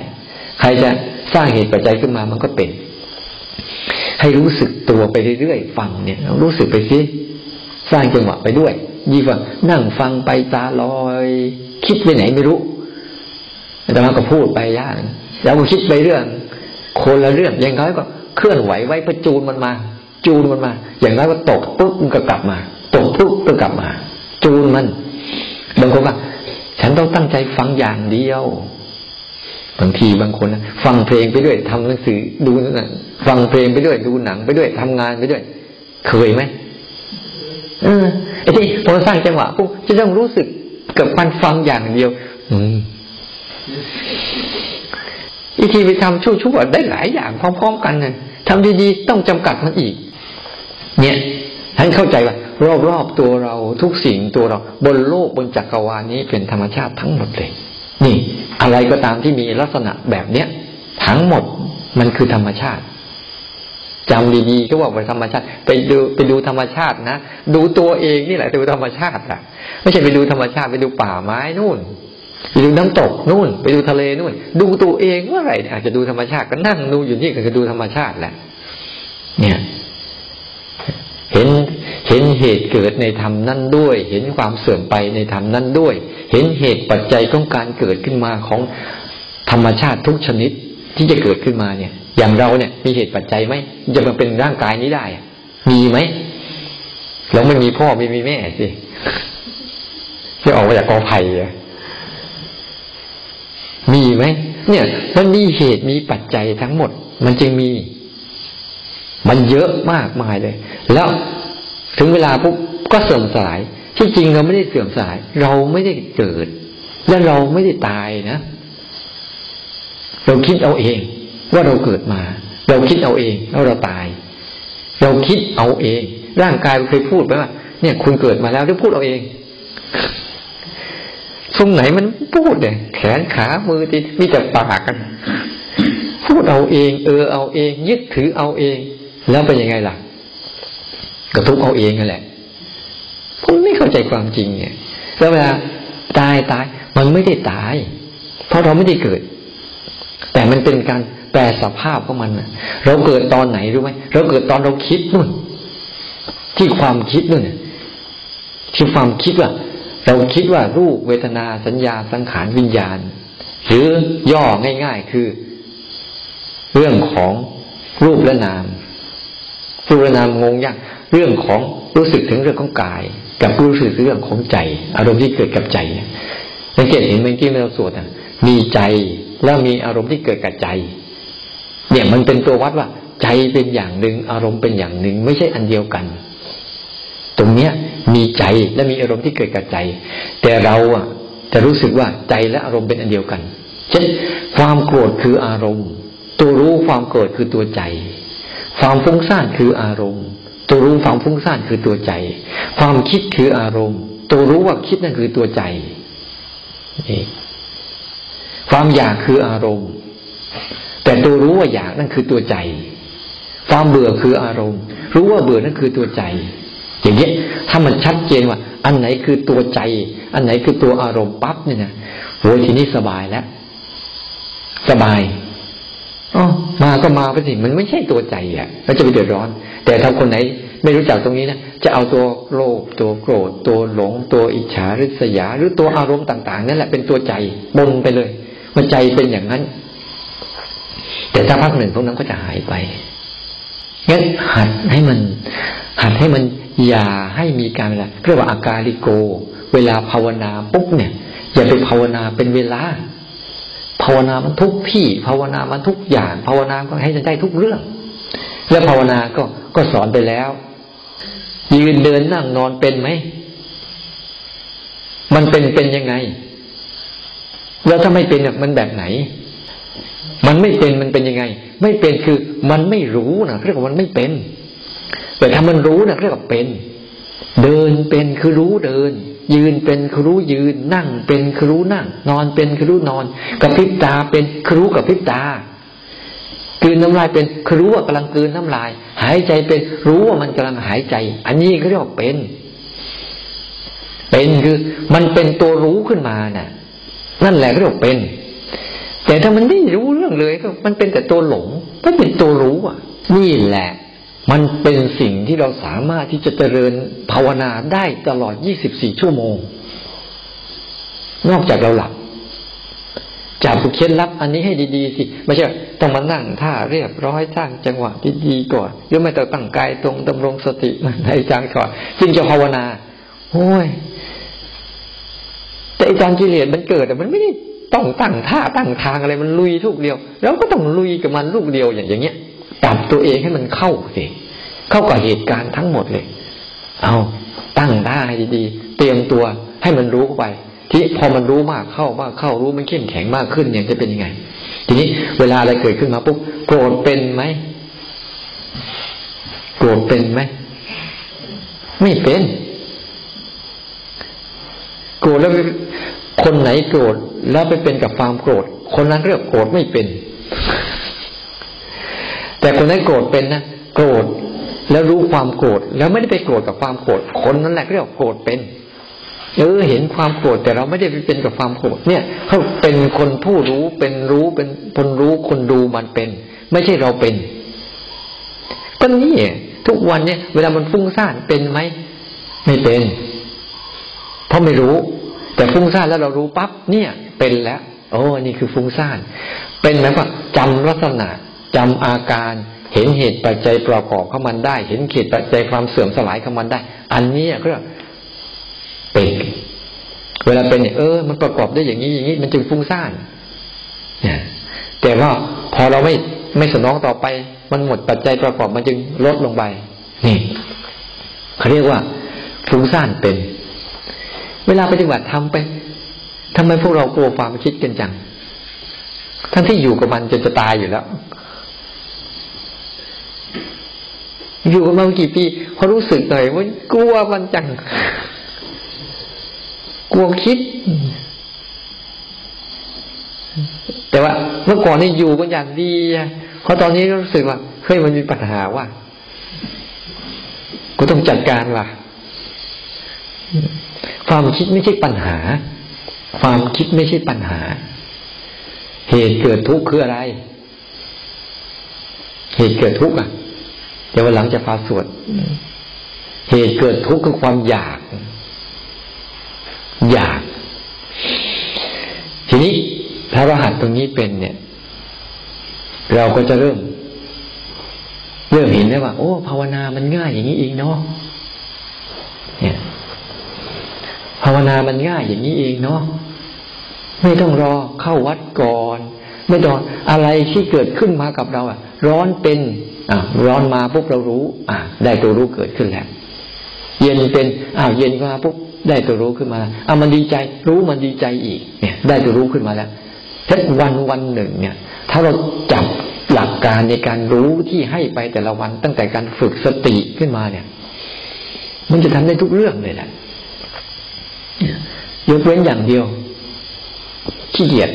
Speaker 1: ใครจะสร้างเหตุปัจจัยขึ้นมามันก็เป็น ให้รู้สึกตัวไปเรื่อยๆฟังเนี่ย รู้สึกไปสิ สร้างจังหวะไปด้วยยี่ว่านั่งฟังไปตาลอย คิดไปไหนไม่รู้แต่มาก็พูดไปย่างแล้วก็คิดไปเรื่อง คนละเรื่องอย่างน้อยก็เคลื่อนไหวไว้ประจูนมันมา จูนมันมา อย่างน้อยก็ตกปุ๊บมันก็กลับมา ตกปุ๊บก็กลับมา จูนมันบางคนก็ฉันต้องตั้งใจฟังอย่างเดียวบางทีบางคนนะฟังเพลงไปด้วยทำหนังสือดูนังฟังเพลงไปด้วยดูหนังไปด้วยทำงานไปด้วย เคยไหม เออไอ้ที่พอสร้างจังหวะปุ๊บจะต้องรู้สึกกับการฟังอย่างเดียว อืมอีทีไปทำชั่วๆได้หลายอย่างพร้อมๆกันนะทำดีๆต้องจำกัดมันอีก เนี่ยท่านเข้าใจว่ารอบๆตัวเราทุกสิ่งตัวเรา บนโลกบนจักรวาลนี้เป็นธรรมชาติทั้งหมดเลย นี่ อะไรก็ตามที่มีลักษณะแบบเนี้ยทั้งหมดมันคือธรรมชาติ จำดีๆก็บอกว่าธรรมชาติ ไปดูไปดูธรรมชาตินะดูตัวเองนี่แหละดูธรรมชาติอะไม่ใช่ไปดูธรรมชาติไปดูป่าไม้นู่นไปดูน้ำตกนู่น ไปดูทะเลนู่น ดูตัวเองเมื่อไหร่เนี่ยอาจจะดูธรรมชาติก็นั่งดูอยู่นี่ก็คือดูธรรมชาติแหละ เนี่ย เห็นเห็นเหตุเกิดในธรรมนั่นด้วย เห็นความเสื่อมไปในธรรมนั่นด้วย เห็นเหตุปัจจัยของการเกิดขึ้นมาของธรรมชาติทุกชนิดที่จะเกิดขึ้นมาเนี่ย อย่างเราเนี่ย มีเหตุปัจจัยไหมจะมาเป็นร่างกายนี้ได้ มีไหมเราไม่มีพ่อไม่มีแม่สิที่ออกมาจากกอไผ่มีไหมเนี่ย มันมีเหตุมีปัจจัยทั้งหมด มันจึงมี มันเยอะมากมายเลย แล้วถึงเวลาปุ๊บก็เสื่อมสลาย ที่จริงเราไม่ได้เสื่อมสลาย เราไม่ได้เกิด และเราไม่ได้ตายนะ เราคิดเอาเอง ว่าเราเกิดมา เราคิดเอาเองแล้วเราตาย เราคิดเอาเอง ร่างกายเคยพูดไปว่า เนี่ย คุณเกิดมาแล้วหรือพูดเอาเองตรงไหนมันพูดเนี่ยแขนขามือตีมีแต่ปากกัน พูดเอาเอง เออเอาเอง ยึดถือเอาเอง แล้วเป็นยังไงล่ะกระทุกเอาเองนั่นแหละผมไม่เข้าใจความจริงเนี่ยแล้วเวลาตายตาย มันไม่ได้ตาย เพราะเราไม่ได้เกิด แต่มันเป็นการ แปลสภาพของมันเราเกิดตอนไหนรู้ไหมเราเกิดตอนเราคิดนู่น ที่ความคิดนู่นที่ความคิดว่า เราคิดว่ารูปเวทนาสัญญาสังขารวิญญาณ หรือย่อง่าย ๆ คือ เรื่องของรูปและนามรูปและนามงงยากเรื่องของรู้สึกถึงเรื่องของกาย กับรู้สึกเรื่องของใจ อารมณ์ที่เกิดกับใจสังเกตเห็นเมื่อกี้เราสวดมีใจแล้วมีอารมณ์ที่เกิดกับใจ เนี่ยมันเป็นตัววัดว่า ใจเป็นอย่างหนึ่งอารมณ์เป็นอย่างหนึ่งไม่ใช่อันเดียวกัน ตรงเนี้ยมีใจและมีอารมณ์ที่เกิดกับใจ แต่เราอะจะรู้สึกว่าใจและอารมณ์เป็นอันเดียวกัน เช่น ความโกรธคืออารมณ์ ตัวรู้ความโกรธคือตัวใจ ความฟุ้งซ่านคืออารมณ์ ตัวรู้ความฟุ้งซ่านคือตัวใจ ความคิดคืออารมณ์ ตัวรู้ว่าคิดนั่นคือตัวใจนี่ความอยากคืออารมณ์ ต่ตัวรู้ว่าอยากนั่นคือตัวใจ ความเบื่อคืออารมณ์ รู้ว่าเบื่อนั่นคือตัวใจ อย่างนี้ถ้ามันชัดเจนว่า อันไหนคือตัวใจ อันไหนคือตัวอารมณ์ปั๊บเนี่ยนะโหทีนี้สบายแล้วสบายอ๋อมาก็มาไปสิมันไม่ใช่ตัวใจอะแล้วจะไปเดือดร้อน แต่ถ้าคนไหนไม่รู้จักตรงนี้นะจะเอาตัวโลภตัวโกรธ ตัวหลง ตัวอิจฉาริษยา หรือตัวอารมณ์ต่าง ๆ นั่นแหละเป็นตัวใจบนไปเลยมันใจเป็นอย่างนั้น แต่ถ้าพักหนึ่งพวกนั้นก็จะหายไปงั้นหัดให้มัน หัดให้มันอย่าให้มีการเวลาเรียกว่าอาการลิโก เวลาภาวนาปุ๊บเนี่ย อย่าไปภาวนาเป็นเวลา ภาวนามันทุกที่ ภาวนามันทุกอย่าง ภาวนาก็ให้ได้ทุกเรื่อง แล้วภาวนาก็ก็สอนไปแล้ว ยืนเดินนั่งนอนเป็นไหมมันเป็นเป็นยังไง แล้วถ้าไม่เป็นมันแบบไหน มันไม่เป็นมันเป็นยังไง ไม่เป็นคือมันไม่รู้นะเรียกว่ามันไม่เป็น แต่ถ้ามันรู้นะเรียกว่าเป็น เดินเป็นคือรู้เดิน ยืนเป็นคือรู้ยืน นั่งเป็นคือรู้นั่ง นอนเป็นคือรู้นอนกระพริบตาเป็นคือรู้กระพริบตากืนน้ำลายเป็นคือรู้ว่ากำลังกืนน้ำลาย หายใจเป็นรู้ว่ามันกำลังหายใจ อันนี้เขาเรียกว่าเป็น เป็นคือ มันเป็นตัวรู้ขึ้นมาน่ะ นั่นแหละเรียกว่าเป็น แต่ถ้ามันไม่รู้เรื่องเลยก็มันเป็นแต่ตัวหลงก็เป็นตัวรู้อะ นี่แหละ มันเป็นสิ่งที่เราสามารถที่จะเจริญภาวนาได้ตลอด 24 ชั่วโมง นอกจากเราหลับจับเคล็ดลับอันนี้ให้ดีๆสิ ไม่ใช่ต้องมานั่งท่าเรียบร้อยสร้างจังหวะที่ดีก่อนหรือไม่ต้องตั้งกายตรงดำรงสติในจังก่อนจึงจะภาวนาโอ้ยแต่อาจารย์กิเลสมันเกิดแต่มันไม่ได้ ต้องตั้งท่าตั้งทางอะไรมันลุยทุกเดียวเราก็ต้องลุยกับมันลูกเดียวอย่างอย่างเงี้ยปรับตัวเองให้มันเข้าสิเข้ากับเหตุการณ์ทั้งหมดเลย เอาตั้งท่าให้ดีๆ เตรียมตัวให้มันรู้ไป ที่พอมันรู้มากเข้ามากเข้ารู้มันเข้มแข็งมากขึ้นเนี่ยจะเป็นยังไง ทีนี้เวลาอะไรเกิดขึ้นมาปุ๊บโกรธเป็นไหมโกรธเป็นไหมไม่เป็นโกรธแล้ว คนไหนโกรธแล้วไปเป็นกับความโกรธ คนนั้นเรียกโกรธไม่เป็น แต่คนนั้นโกรธเป็นนะโกรธแล้วรู้ความโกรธแล้วไม่ได้ไปโกรธกับความโกรธคนนั้นแหละเรียกโกรธเป็นเออเห็นความโกรธแต่เราไม่ได้ไปเป็นกับความโกรธเนี่ยเขาเป็นคนผู้รู้เป็นรู้เป็นคนรู้คนดูมันเป็น ไม่ใช่เราเป็นก็นี่ทุกวันเนี่ย เวลามันฟุ้งซ่านเป็นไหมไม่เป็น เพราะไม่รู้ แต่ฟุ้งซ่านแล้วเรารู้ปั๊บเนี่ยเป็นแล้วโอ้นี่คือฟุ้งซ่าน เป็นไหมว่าจำลักษณะจำอาการเห็นเหตุปัจจัยประกอบเข้ามันได้ เห็นเหตุปัจจัยความเสื่อมสลายเข้ามันได้ อันนี้ก็เป็นเวลาเป็นเนี่ยเออ มันประกอบได้อย่างนี้อย่างนี้ มันจึงฟุ้งซ่านเนี่ยแต่ว่าพอเราไม่ไม่สนองต่อไป มันหมดปัจจัยประกอบมันจึงลดลงไปนี่เขาเรียกว่าฟุ้งซ่านเป็น เวลาปฏิบัติทำไปทำไมพวกเรากลัวความคิดกันจัง ทั้งที่อยู่กับมันจนจะตายอยู่แล้ว อยู่กับมันกี่ปีพอรู้สึกหน่อยว่ากลัวมันจัง กลัวคิด แต่ว่า เมื่อก่อนนี่อยู่กันอย่างดีพอตอนนี้รู้สึกว่าเฮ้ยมันมีปัญหาว่ากูต้องจัดการว่ะ ความคิดไม่ใช่ปัญหา ความคิดไม่ใช่ปัญหา เหตุเกิดทุกข์คืออะไร เหตุเกิดทุกข์อะ เดี๋ยววันหลังจะพาสวด เหตุเกิดทุกข์คือความอยาก อยาก ทีนี้พระรหัสตรงนี้เป็นเนี่ย เราก็จะเริ่ม เริ่มเห็นได้ว่า โอ้ ภาวนามันง่ายอย่างนี้เองเนาะ เนี่ยภาวนามันง่ายอย่างนี้เองเนาะไม่ต้องรอเข้าวัดก่อน ไม่ต้องอะไรที่เกิดขึ้นมากับเราอะร้อนเป็นอะร้อนมาปุ๊บเรารู้ อะได้ตัวรู้เกิดขึ้นแล้วเย็นเป็นอ้าวเย็นมาปุ๊บได้ตัวรู้ขึ้นมาอะมันดีใจ รู้มันดีใจอีก เนี่ย ได้ตัวรู้ขึ้นมาแล้วถ้าวันวันหนึ่ง เนี่ย ถ้าเราจับหลักการในการรู้ที่ให้ไปแต่ละวันตั้งแต่การฝึกสติขึ้นมาเนี่ย มันจะทำได้ทุกเรื่องเลยแหละ ยกเว้นอย่างเดียว ขี้เกียจ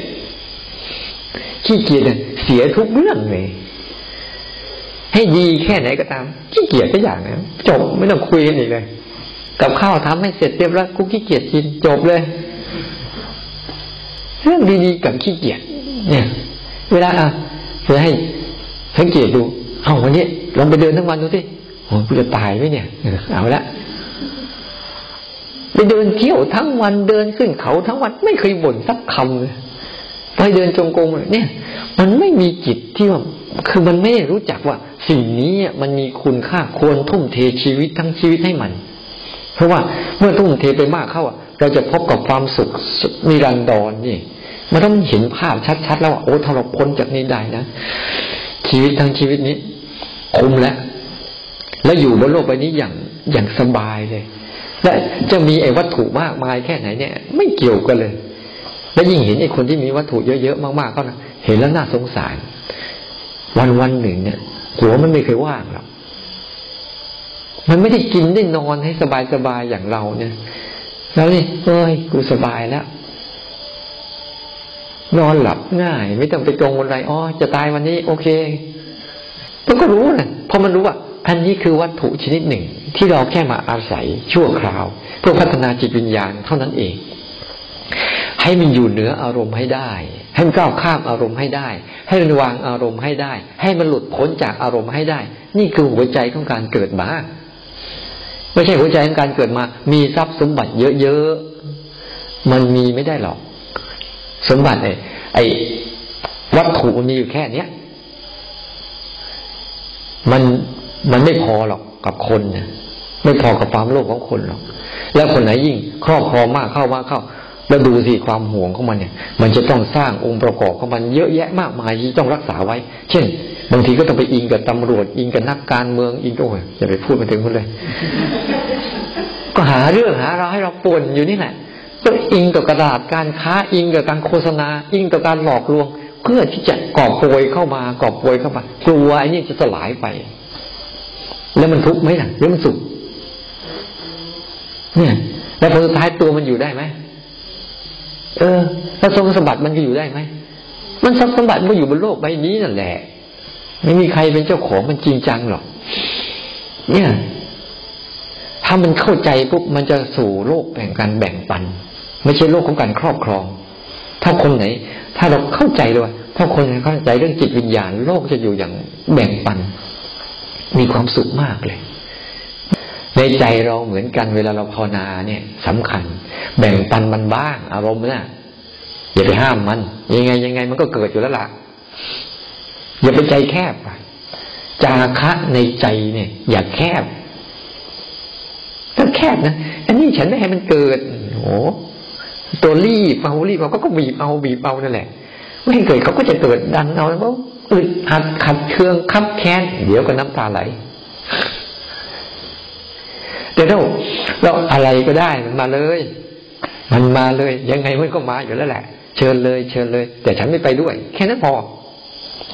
Speaker 1: ขี้เกียจเสียทุกเรื่องเลย ให้ดีแค่ไหนก็ตาม ขี้เกียจก็อย่างนะจบไม่ต้องคุยกันอีกเลย กับข้าวทำให้เสร็จเรียบร้อยกูขี้เกียจกินจบเลย เรื่องดีๆกับขี้เกียจเนี่ย เวลาอะจะให้สังเกตดู เอาวันนี้ลองไปเดินทั้งวันดูสิโอ้กูจะตายไหมเนี่ย เอาละ ไปเดินเที่ยวทั้งวันเดินขึ้นเขาทั้งวันไม่เคยบ่นสักคำเลยไปเดินจงกรมเนี่ย มันไม่มีจิตที่ว่าคือมันไม่รู้จักว่า สิ่งนี้มันมีคุณค่าควรทุ่มเทชีวิตทั้งชีวิตให้มัน เพราะว่าเมื่อทุ่มเทไปมากเข้าเราจะพบกับความสุขนิรันดรนี่มันต้องเห็นภาพชัดๆแล้วว่าโอ้ถ้าเราพ้นจากนี้ได้นะชีวิตทั้งชีวิตนี้ คุ้มแล้ว แล้วอยู่บนโลกใบนี้อย่างอย่างสบายเลย และจะมีไอ้วัตถุมากมายแค่ไหนเนี่ย ไม่เกี่ยวกันเลย แล้วยิ่งเห็นไอ้คนที่มีวัตถุเยอะๆมากๆก็นะเห็นแล้วน่าสงสาร วันวันหนึ่งเนี่ยหัวมันไม่เคยว่างหรอกมันไม่ได้กินได้นอนให้สบายๆอย่างเราเนี่ย แล้วนี่เอ้ยกูสบายแล้วนอนหลับง่าย ไม่ต้องไปกังวลอะไรอ๋อจะตายวันนี้ โอเคมันก็รู้นะพอมันรู้ว่า อันนี้คือวัตถุชนิดหนึ่ง ที่เราแค่มาอาศัยชั่วคราว เพื่อพัฒนาจิตวิญญาณเท่านั้นเอง ให้มันอยู่เหนืออารมณ์ให้ได้ ให้มันก้าวข้ามอารมณ์ให้ได้ ให้มันวางอารมณ์ให้ได้ ให้มันหลุดพ้นจากอารมณ์ให้ได้ นี่คือหัวใจของการเกิดมาไม่ใช่หัวใจของการเกิดมา มีทรัพย์สมบัติเยอะๆมันมีไม่ได้หรอก สมบัติไอ้ไอ้วัตถุมันมีอยู่แค่เนี้ยมัน มันไม่พอหรอกกับคนเนี่ยไม่พอกับความโลภของคนหรอก แล้วคนไหนยิ่งครอบครองมากเข้ามากเข้า แล้วดูสิความห่วงของมันเนี่ย มันจะต้องสร้างองค์ประกอบของมันเยอะแยะมากมายที่ต้องรักษาไว้ เช่น บางทีก็ต้องไปอิงกับตำรวจ อิงกับนักการเมืองอิงโอ้ยอย่าไปพูดมาถึงคนเลย ก็หาเรื่องหาเราให้เราป่นอยู่นี่แหละต้องอิงกับกระดาษการค้าอิงกับการโฆษณา อิงกับการหลอกลวง เพื่อที่จะกอบโกยเข้ามากอบโกยเข้ามากลัวไอ้นี่จะสลายไป แล้วมันทุกข์ไหมล่ะหรือมันสุข เนี่ย แล้วผลสุดท้ายตัวมันอยู่ได้ไหมเออ แล้วทรัพย์สมบัติมันจะอยู่ได้ไหมมันทรัพย์สมบัติมันอยู่บนโลกใบนี้นั่นแหละ ไม่มีใครเป็นเจ้าของมันจริงจังหรอก เนี่ย ถ้ามันเข้าใจปุ๊บมันจะสู่โลกแห่งการแบ่งปัน ไม่ใช่โลกของการครอบครอง ถ้าคนไหน ถ้าเราเข้าใจเลยว่าถ้าคนเข้าใจเรื่องจิตวิญญาณ โลกจะอยู่อย่างแบ่งปัน มีความสุขมากเลย ในใจเราเหมือนกันเวลาเราภาวนาเนี่ยสำคัญ แบ่งปันมันบ้าง อารมณ์นะ่ะอย่าไปห้ามมัน ยังไงยังไงมันก็เกิดอยู่แล้วล่ะ อย่าไปใจแคบจาคะในใจเนี่ย อย่าแคบถ้าแคบนะอันนี้ฉันไม่ให้มันเกิดโอ้ตัวรีบเอารีบเอาก็ก็บีบเอาบีบเอานั่นแหละ ไม่ให้เกิดเขาก็จะเกิดดันเอาแล้ว อึดอัดขัดเคืองคับแค้นเดี๋ยวก็น้ำตาไหลแต่ถ้าเราอะไรก็ได้มันมาเลย มันมาเลย ยังไงมันก็มาอยู่แล้วแหละ เชิญเลย เชิญเลย แต่ฉันไม่ไปด้วย แค่นั้นพอ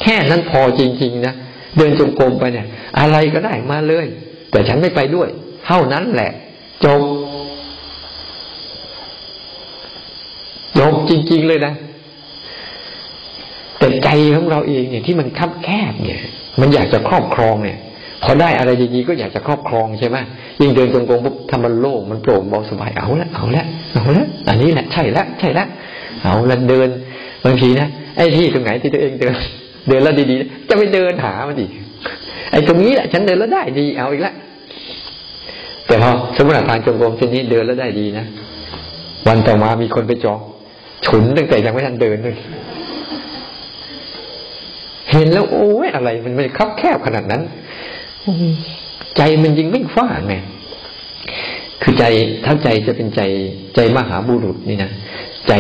Speaker 1: แค่นั้นพอจริง ๆ นะเดินจงกรมไปเนี่ย อะไรก็ได้มาเลย แต่ฉันไม่ไปด้วย เท่านั้นแหละจบจบจริง ๆ เลยนะ แต่ใจของเราเองเนี่ยที่มันคับแคบเนี่ย มันอยากจะครอบครองเนี่ยพอได้อะไรดีๆก็อยากจะครอบครองใช่ไหมยิ่งเดินตรงๆปุ๊บทำมันโล่งมันโปร่งเบาสบายเอาละเอาละเอาละอันนี้แหละใช่ละใช่ละเอาละเดินบางทีนะไอ้ที่ตรงไหนที่ตัวเองเดิน เดินแล้วดีๆจะไปเดินหามันดิไอ้ตรงนี้แหละฉันเดินแล้วได้ดีเอาอีกละแต่พอสมมติทางจงกรมเส้นนี้เดินแล้วได้ดีนะวันต่อมามีคนไปจองฉุนตั้งแต่ยังไม่ทันเดินเลย เห็นแล้วโอ้ยอะไร มันไม่คับแคบขนาดนั้นใจมันยิงไม่ฟ้าไงคือใจถ้าใจจะเป็นใจใจมหาบุรุษนี่นะใจ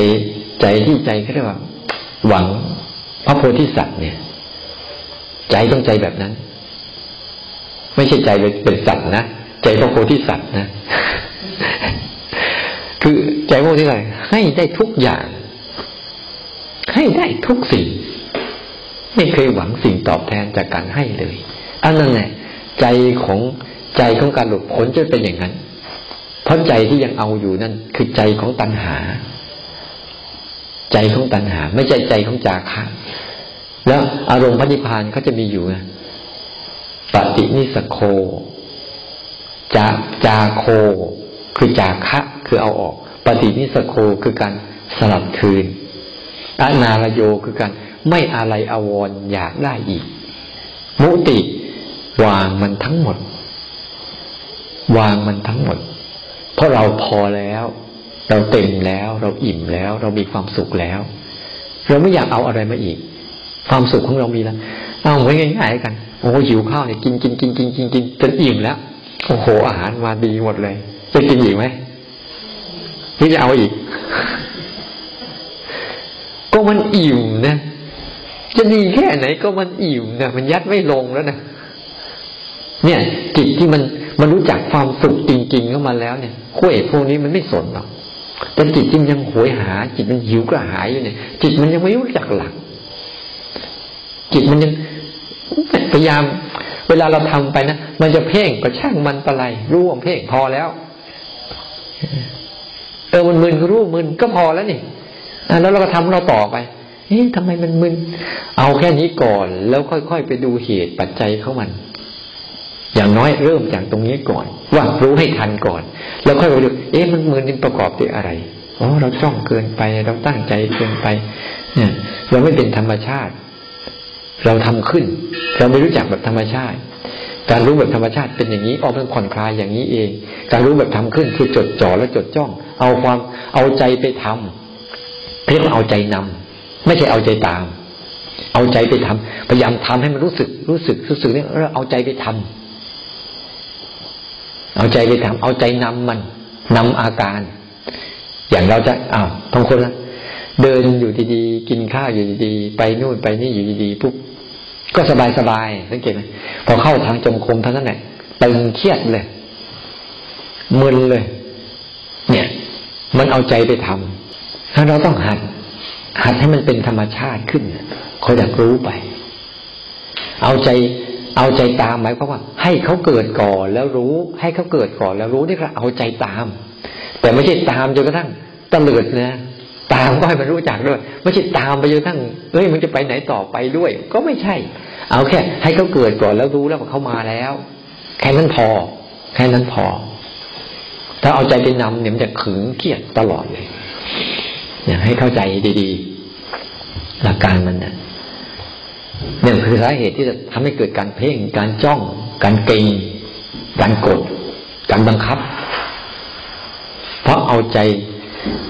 Speaker 1: ใจที่ใจเขาเรียกว่า หวังพระโพธิสัตว์เนี่ย ใจต้องใจแบบนั้น ไม่ใช่ใจเป็นสัตว์นะใจพระโพธิสัตว์นะคือใจพระโพธิสัตว์ให้ได้ทุกอย่าง ให้ได้ทุกสิ่ง ไม่เคยหวังสิ่งตอบแทนจากการให้เลยอันนั้นแหละใจของใจของการหลุดพ้นจะเป็นอย่างนั้น เพราะใจที่ยังเอาอยู่นั่น คือใจของตัณหา ใจของตัณหา ไม่ใช่ใจของจาคะแล้วอารมณ์พระนิพานเขาจะมีอยู่นะปฏินิสโค จาจาโค คือจาคะ คือเอาออก ปฏินิสโคคือการสลับคืนอนารโยคือการ ไม่อะไรอาวรอยากได้อีก มุติวางมันทั้งหมด วางมันทั้งหมด เพราะเราพอแล้ว เราเต็มแล้ว เราอิ่มแล้ว เรามีความสุขแล้ว เราไม่อยากเอาอะไรมาอีก ความสุขของเรามีแล้วเอาไว้ง่ายๆกันโอ้หิวข้าวเนี่ยกินกินกินกินกินกินจนอิ่มแล้วโอ้โหอาหารมาดีหมดเลย จะกินอีกไหมหรือจะเอาอีก ก็มันอิ่มนะ จะดีแค่ไหนก็มันอิ่มนะมันยัดไม่ลงแล้วนะเนี่ยจิตที่มันมันรู้จักความสุขจริงๆเข้ามาแล้วเนี่ยขั้วพวกนี้มันไม่สนหรอกแต่จิตที่มันยังหวยหา จิตมันหิวกระหายอยู่เนี่ย จิตมันยังไม่รู้จักหลัก จิตมันยังพยายาม เวลาเราทำไปนะมันจะเพ่งก็ช่างมันปะไรรู้ว่าเพ่งพอแล้วเออมันมึนก็รู้มึนก็พอแล้วนี่แล้วเราก็ทำเราต่อไป เอ๊ะทำไมมันมึน เอาแค่นี้ก่อน แล้วค่อยๆไปดูเหตุปัจจัยเขามัน อย่างน้อยเริ่มจากตรงนี้ก่อน ว่ารู้ให้ทันก่อน แล้วค่อยไปดู เอ๊ะมันมึนนี่ประกอบด้วยอะไรอ๋อเราจ้องเกินไป เราตั้งใจเกินไป เนี่ย เราไม่เป็นธรรมชาติ เราทำขึ้น เราไม่รู้จักแบบธรรมชาติ การรู้แบบธรรมชาติเป็นอย่างนี้ออกเป็นผ่อนคลายอย่างนี้เอง การรู้แบบทำขึ้นคือจดจ่อและจดจ้อง เอาความเอาใจไปทำเรียกว่าเอาใจนำ ไม่ใช่เอาใจตาม เอาใจไปทำพยายามทำให้มันรู้สึก รู้สึกรู้สึกเนี่ยเราเอาใจไปทำเอาใจไปทำเอาใจนำมันนำอาการ อย่างเราจะอ้าวบางคนละเดินอยู่ดีๆ กินข้าวอยู่ดีๆ ไปนู่นไปนี่อยู่ดีๆปุ๊บก็สบายสบายสังเกตไหมพอเข้าทางจงคมท่านั้นแหละตึงเครียดเลยมึนเลย เนี่ย มันเอาใจไปทำถ้าเราต้องหัด หัดให้มันเป็นธรรมชาติขึ้นคอยอยากรู้ไป เอาใจเอาใจตามหมายความว่า ให้เขาเกิดก่อนแล้วรู้ ให้เขาเกิดก่อนแล้วรู้นี่ก็เอาใจตาม แต่ไม่ใช่ตามจนกระทั่งตะเลิดนะตามก็ให้มันรู้จักด้วย ไม่ใช่ตามไปจนกระทั่งเอ้ยมันจะไปไหนต่อไปด้วย ก็ไม่ใช่ เอาแค่ ให้เขาเกิดก่อนแล้วรู้แล้วว่าเขามาแล้ว แค่นั้นพอ แค่นั้นพอ ถ้าเอาใจไปนำเนี่ยมันจะขึงเครียดตลอดเลย อยากให้เข้าใจดีๆ หลักการมันเนี่ยนี่คือสาเหตุที่จะทำให้เกิดการเพ่ง การจ้อง การเกรงการกด การบังคับ เพราะเอาใจ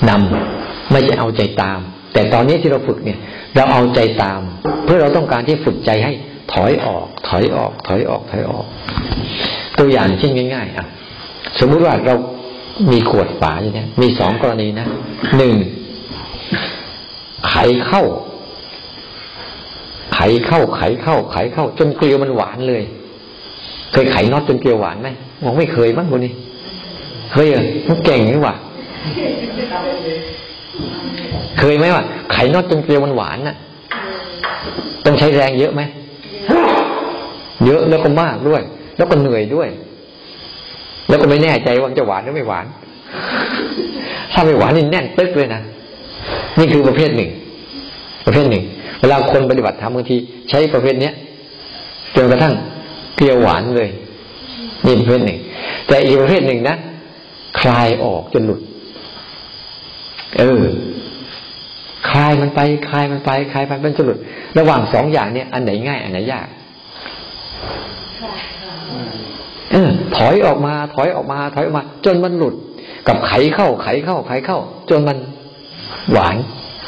Speaker 1: นำไม่ใช่เอาใจตาม แต่ตอนนี้ที่เราฝึกเนี่ย เราเอาใจตาม เพื่อเราต้องการที่ฝึกใจให้ถอยออก ถอยออก ถอยออก ถอยออก ตัวอย่างเช่นง่าย ๆ อะ สมมุติว่าเรามีขวดฝาอย่างนี้มีสองกรณีนะหนึ่ง ไขเข้า ไขเข้า ไขเข้า ไขเข้า จนเกลียวมันหวานเลย เคยไขน็อตจนเกลียวหวานไหมมองไม่เคยบ้างคนนี้เคยเหรอมันเก่งนี่หว่าเคยไหมว่าไขน็อตจนเกลียวมันหวานน่ะ ต้องใช้แรงเยอะไหมเยอะแล้วก็มากด้วย แล้วก็เหนื่อยด้วย แล้วก็ไม่แน่ใจว่าจะหวานหรือไม่หวาน ถ้าไม่หวานนี่แน่นตึ๊กเลยนะ นี่คือประเภทหนึ่ง ประเภทหนึ่ง เวลาคนปฏิบัติธรรมบางทีใช้ประเภทเนี้ยจนกระทั่งเกลียวหวานเลย นี่ประเภทหนึ่ง แต่อีกประเภทหนึ่งนะคลายออกจนหลุด เออคลายมันไปคลายมันไปคลายมันเป็นจนหลุด ระหว่างสองอย่างเนี้ยอันไหนง่ายอันไหนยากเออถอยออกมา ถอยออกมา ถอยออกมา จนมันหลุด กับไขเข้าไขเข้าไขเข้า จนมัน หวาน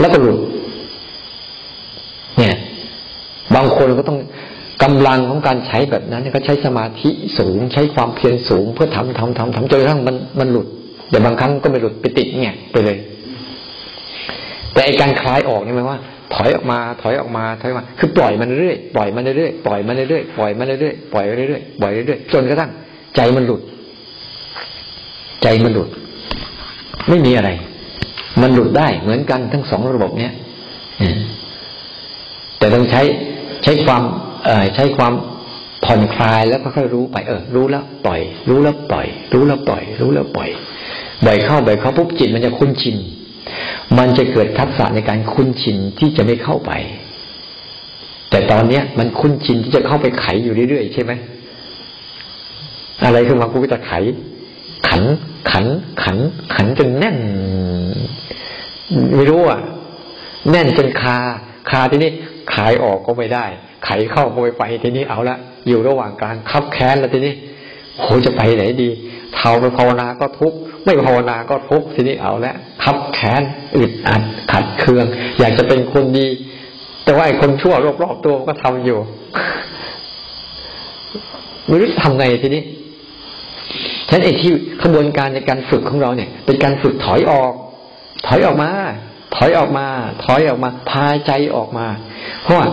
Speaker 1: แล้วก็หลุดเนี่ย บางคนก็ต้องกำลังของการใช้แบบนั้นก็ใช้สมาธิสูง ใช้ความเพียรสูง เพื่อทำทำทำทำจนกระทั่งมันมันหลุดแต่บางครั้งก็ไม่หลุดไปติดเนี่ยไปเลย แต่ไอการคลายออกนี่หมายว่า ถอยออกมา ถอยออกมาถอยมา คือปล่อยมันเรื่อยปล่อยมันเรื่อยปล่อยมันเรื่อยปล่อยมันเรื่อยปล่อยเรื่อยปล่อยเรื่อยจนกระทั่ง ใจมันหลุด ใจมันหลุด ไม่มีอะไร มันหลุดได้เหมือนกันทั้งสองระบบเนี้ยแต่ต้องใช้ใช้ความเอใช้ความผ่อนคลายแล้วค่อยๆรู้ไปเออรู้แล้วปล่อย รู้แล้วปล่อย รู้แล้วปล่อย รู้แล้วปล่อยบ่อยเข้าบ่อยเข้าปุ๊บจิตมันจะคุ้นชิน มันจะเกิดทักษะในการคุ้นชินที่จะไม่เข้าไป แต่ตอนเนี้ย มันคุ้นชินที่จะเข้าไปไขอยู่เรื่อยๆใช่ไหมอะไรขึ้นมากูก็จะไข ขันขันขันขันจนแน่น ไม่รู้อะ แน่นจนคา คาทีนี้ขายออกก็ไม่ได้ ไขเข้าก็ไม่ไปทีนี้เอาละอยู่ระหว่างกลางคับแค้นแล้วทีนี้โหจะไปไหนดีเท่าไปภาวนาก็ทุกข์ไม่ภาวนาก็ทุกข์ทีนี้เอาละคับแค้นอึดอัดขัดเคือง อยากจะเป็นคนดี แต่ว่าไอ้คนชั่วรอบๆตัวก็ทำอยู่ไม่รู้ทำไงทีนี้ฉะนั้นไอ้ที่ขบวนการในการฝึกของเราเนี่ย เป็นการฝึกถอยออก ถอยออกมา ถอยออกมา ถอยออกมา พาใจออกมา เพราะว่า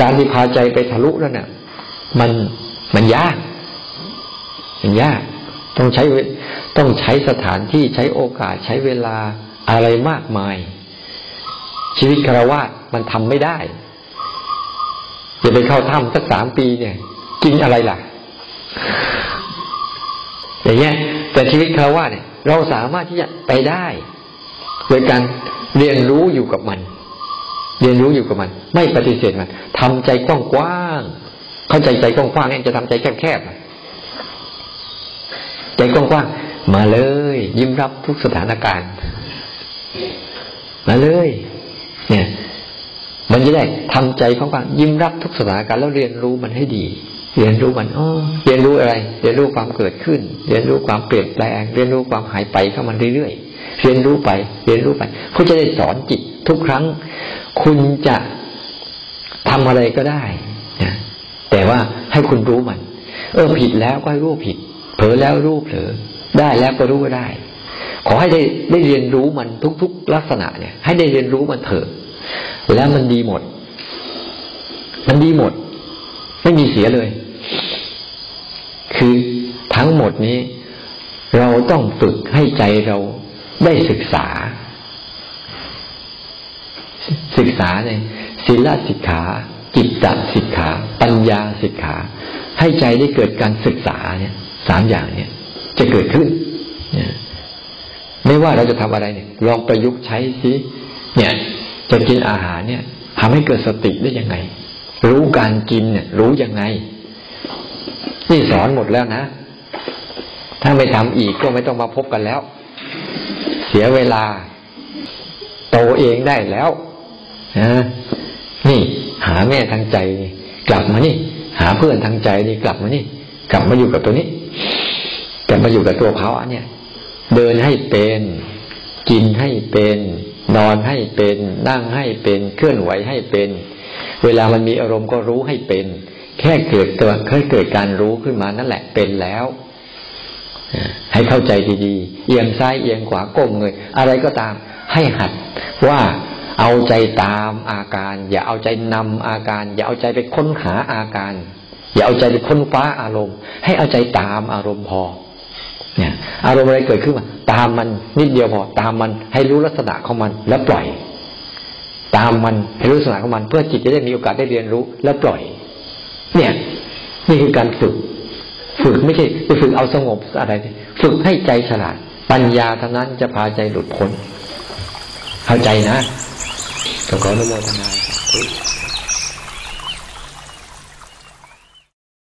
Speaker 1: การที่พาใจไปทะลุนั่นน่ะมันมันยากมันยาก ต้องใช้ต้องใช้สถานที่ใช้โอกาสใช้เวลาอะไรมากมาย ชีวิตคารวะมันทำไม่ได้อย่าไปเข้าถ้ำสักสามปีเนี่ย กินอะไรล่ะ อย่างเงี้ยแต่ชีวิตคารวะเนี่ย เราสามารถที่จะไปได้ โดยการเรียนรู้อยู่กับมัน เรียนรู้อยู่กับมัน ไม่ปฏิเสธมันทำใจกว้างๆเข้าใจใจกว้างๆเนี่ยจะทำใจแคบๆใจกว้างๆมาเลย ยิ้มรับทุกสถานการณ์ มาเลย เนี่ย มันจะได้ทำใจกว้างๆยิ้มรับทุกสถานการณ์แล้วเรียนรู้มันให้ดีเรียนรู้มันอ๋อเรียนรู้อะไร เรียนรู้ความเกิดขึ้น เรียนรู้ความเปลี่ยนแปลง เรียนรู้ความหายไปเข้ามันเรื่อยๆ เรียนรู้ไป เรียนรู้ไปเพื่อจะได้สอนจิตทุกครั้ง คุณจะทำอะไรก็ได้นะแต่ว่าให้คุณรู้มัน เออผิดแล้วก็ให้รู้ผิด เผลอแล้วรู้เผลอ ได้แล้วก็รู้ว่าได้ ขอให้ได้ได้เรียนรู้มันทุก ๆ ลักษณะเนี่ย ให้ได้เรียนรู้มันเถอะ แล้วมันดีหมด มันดีหมด ไม่มีเสียเลย คือทั้งหมดนี้ เราต้องฝึกให้ใจเรา ได้ศึกษา ศึกษาในศีลสิกขาจิตตสิกขา ปัญญาสิกขา ให้ใจได้เกิดการศึกษาเนี่ยสามอย่างเนี่ย จะเกิดขึ้นไม่ว่าเราจะทำอะไรเนี่ย ลองประยุกต์ใช้สิเนี่ย จะกินอาหารเนี่ยทำให้เกิดสติได้ยังไง รู้การกินเนี่ย รู้ยังไงนี่สอนหมดแล้วนะ ถ้าไม่ทำอีกก็ไม่ต้องมาพบกันแล้ว สียเวลา โตเองได้แล้วนะนี่ หาแม่ทางใจกลับมานี่ หาเพื่อนทางใจนี่กลับมานี่ กลับมาอยู่กับตัวนี้กลับมาอยู่กับตัวเขาเนี้ยเดินให้เป็น กินให้เป็น นอนให้เป็น นั่งให้เป็น เคลื่อนไหวให้เป็น เวลามันมีอารมณ์ก็รู้ให้เป็น แค่เกิดตัวเคยเกิดการรู้ขึ้นมานั่นแหละเป็นแล้ว ให้เข้าใจดีๆ เอียงซ้ายเอียงขวาก้มเงยอะไรก็ตาม ให้หัดว่าเอาใจตามอาการ อย่าเอาใจนำอาการ อย่าเอาใจไปค้นหาอาการ อย่าเอาใจไปค้นคว้าอารมณ์ ให้เอาใจตามอารมณ์พอ เนี่ย อารมณ์อะไรเกิดขึ้นมาตามมันนิดเดียวพอ ตามมันให้รู้ลักษณะของมันแล้วปล่อย ตามมันให้รู้ลักษณะของมัน เพื่อจิตจะได้มีโอกาสได้เรียนรู้แล้วปล่อย เนี่ย นี่คือการฝึก ฝึกไม่ใช่ไปฝึกเอาสงบอะไรฝึกให้ใจฉลาด ปัญญาเท่านั้นจะพาใจหลุดพ้นเข้าใจนะขออนุโมทนา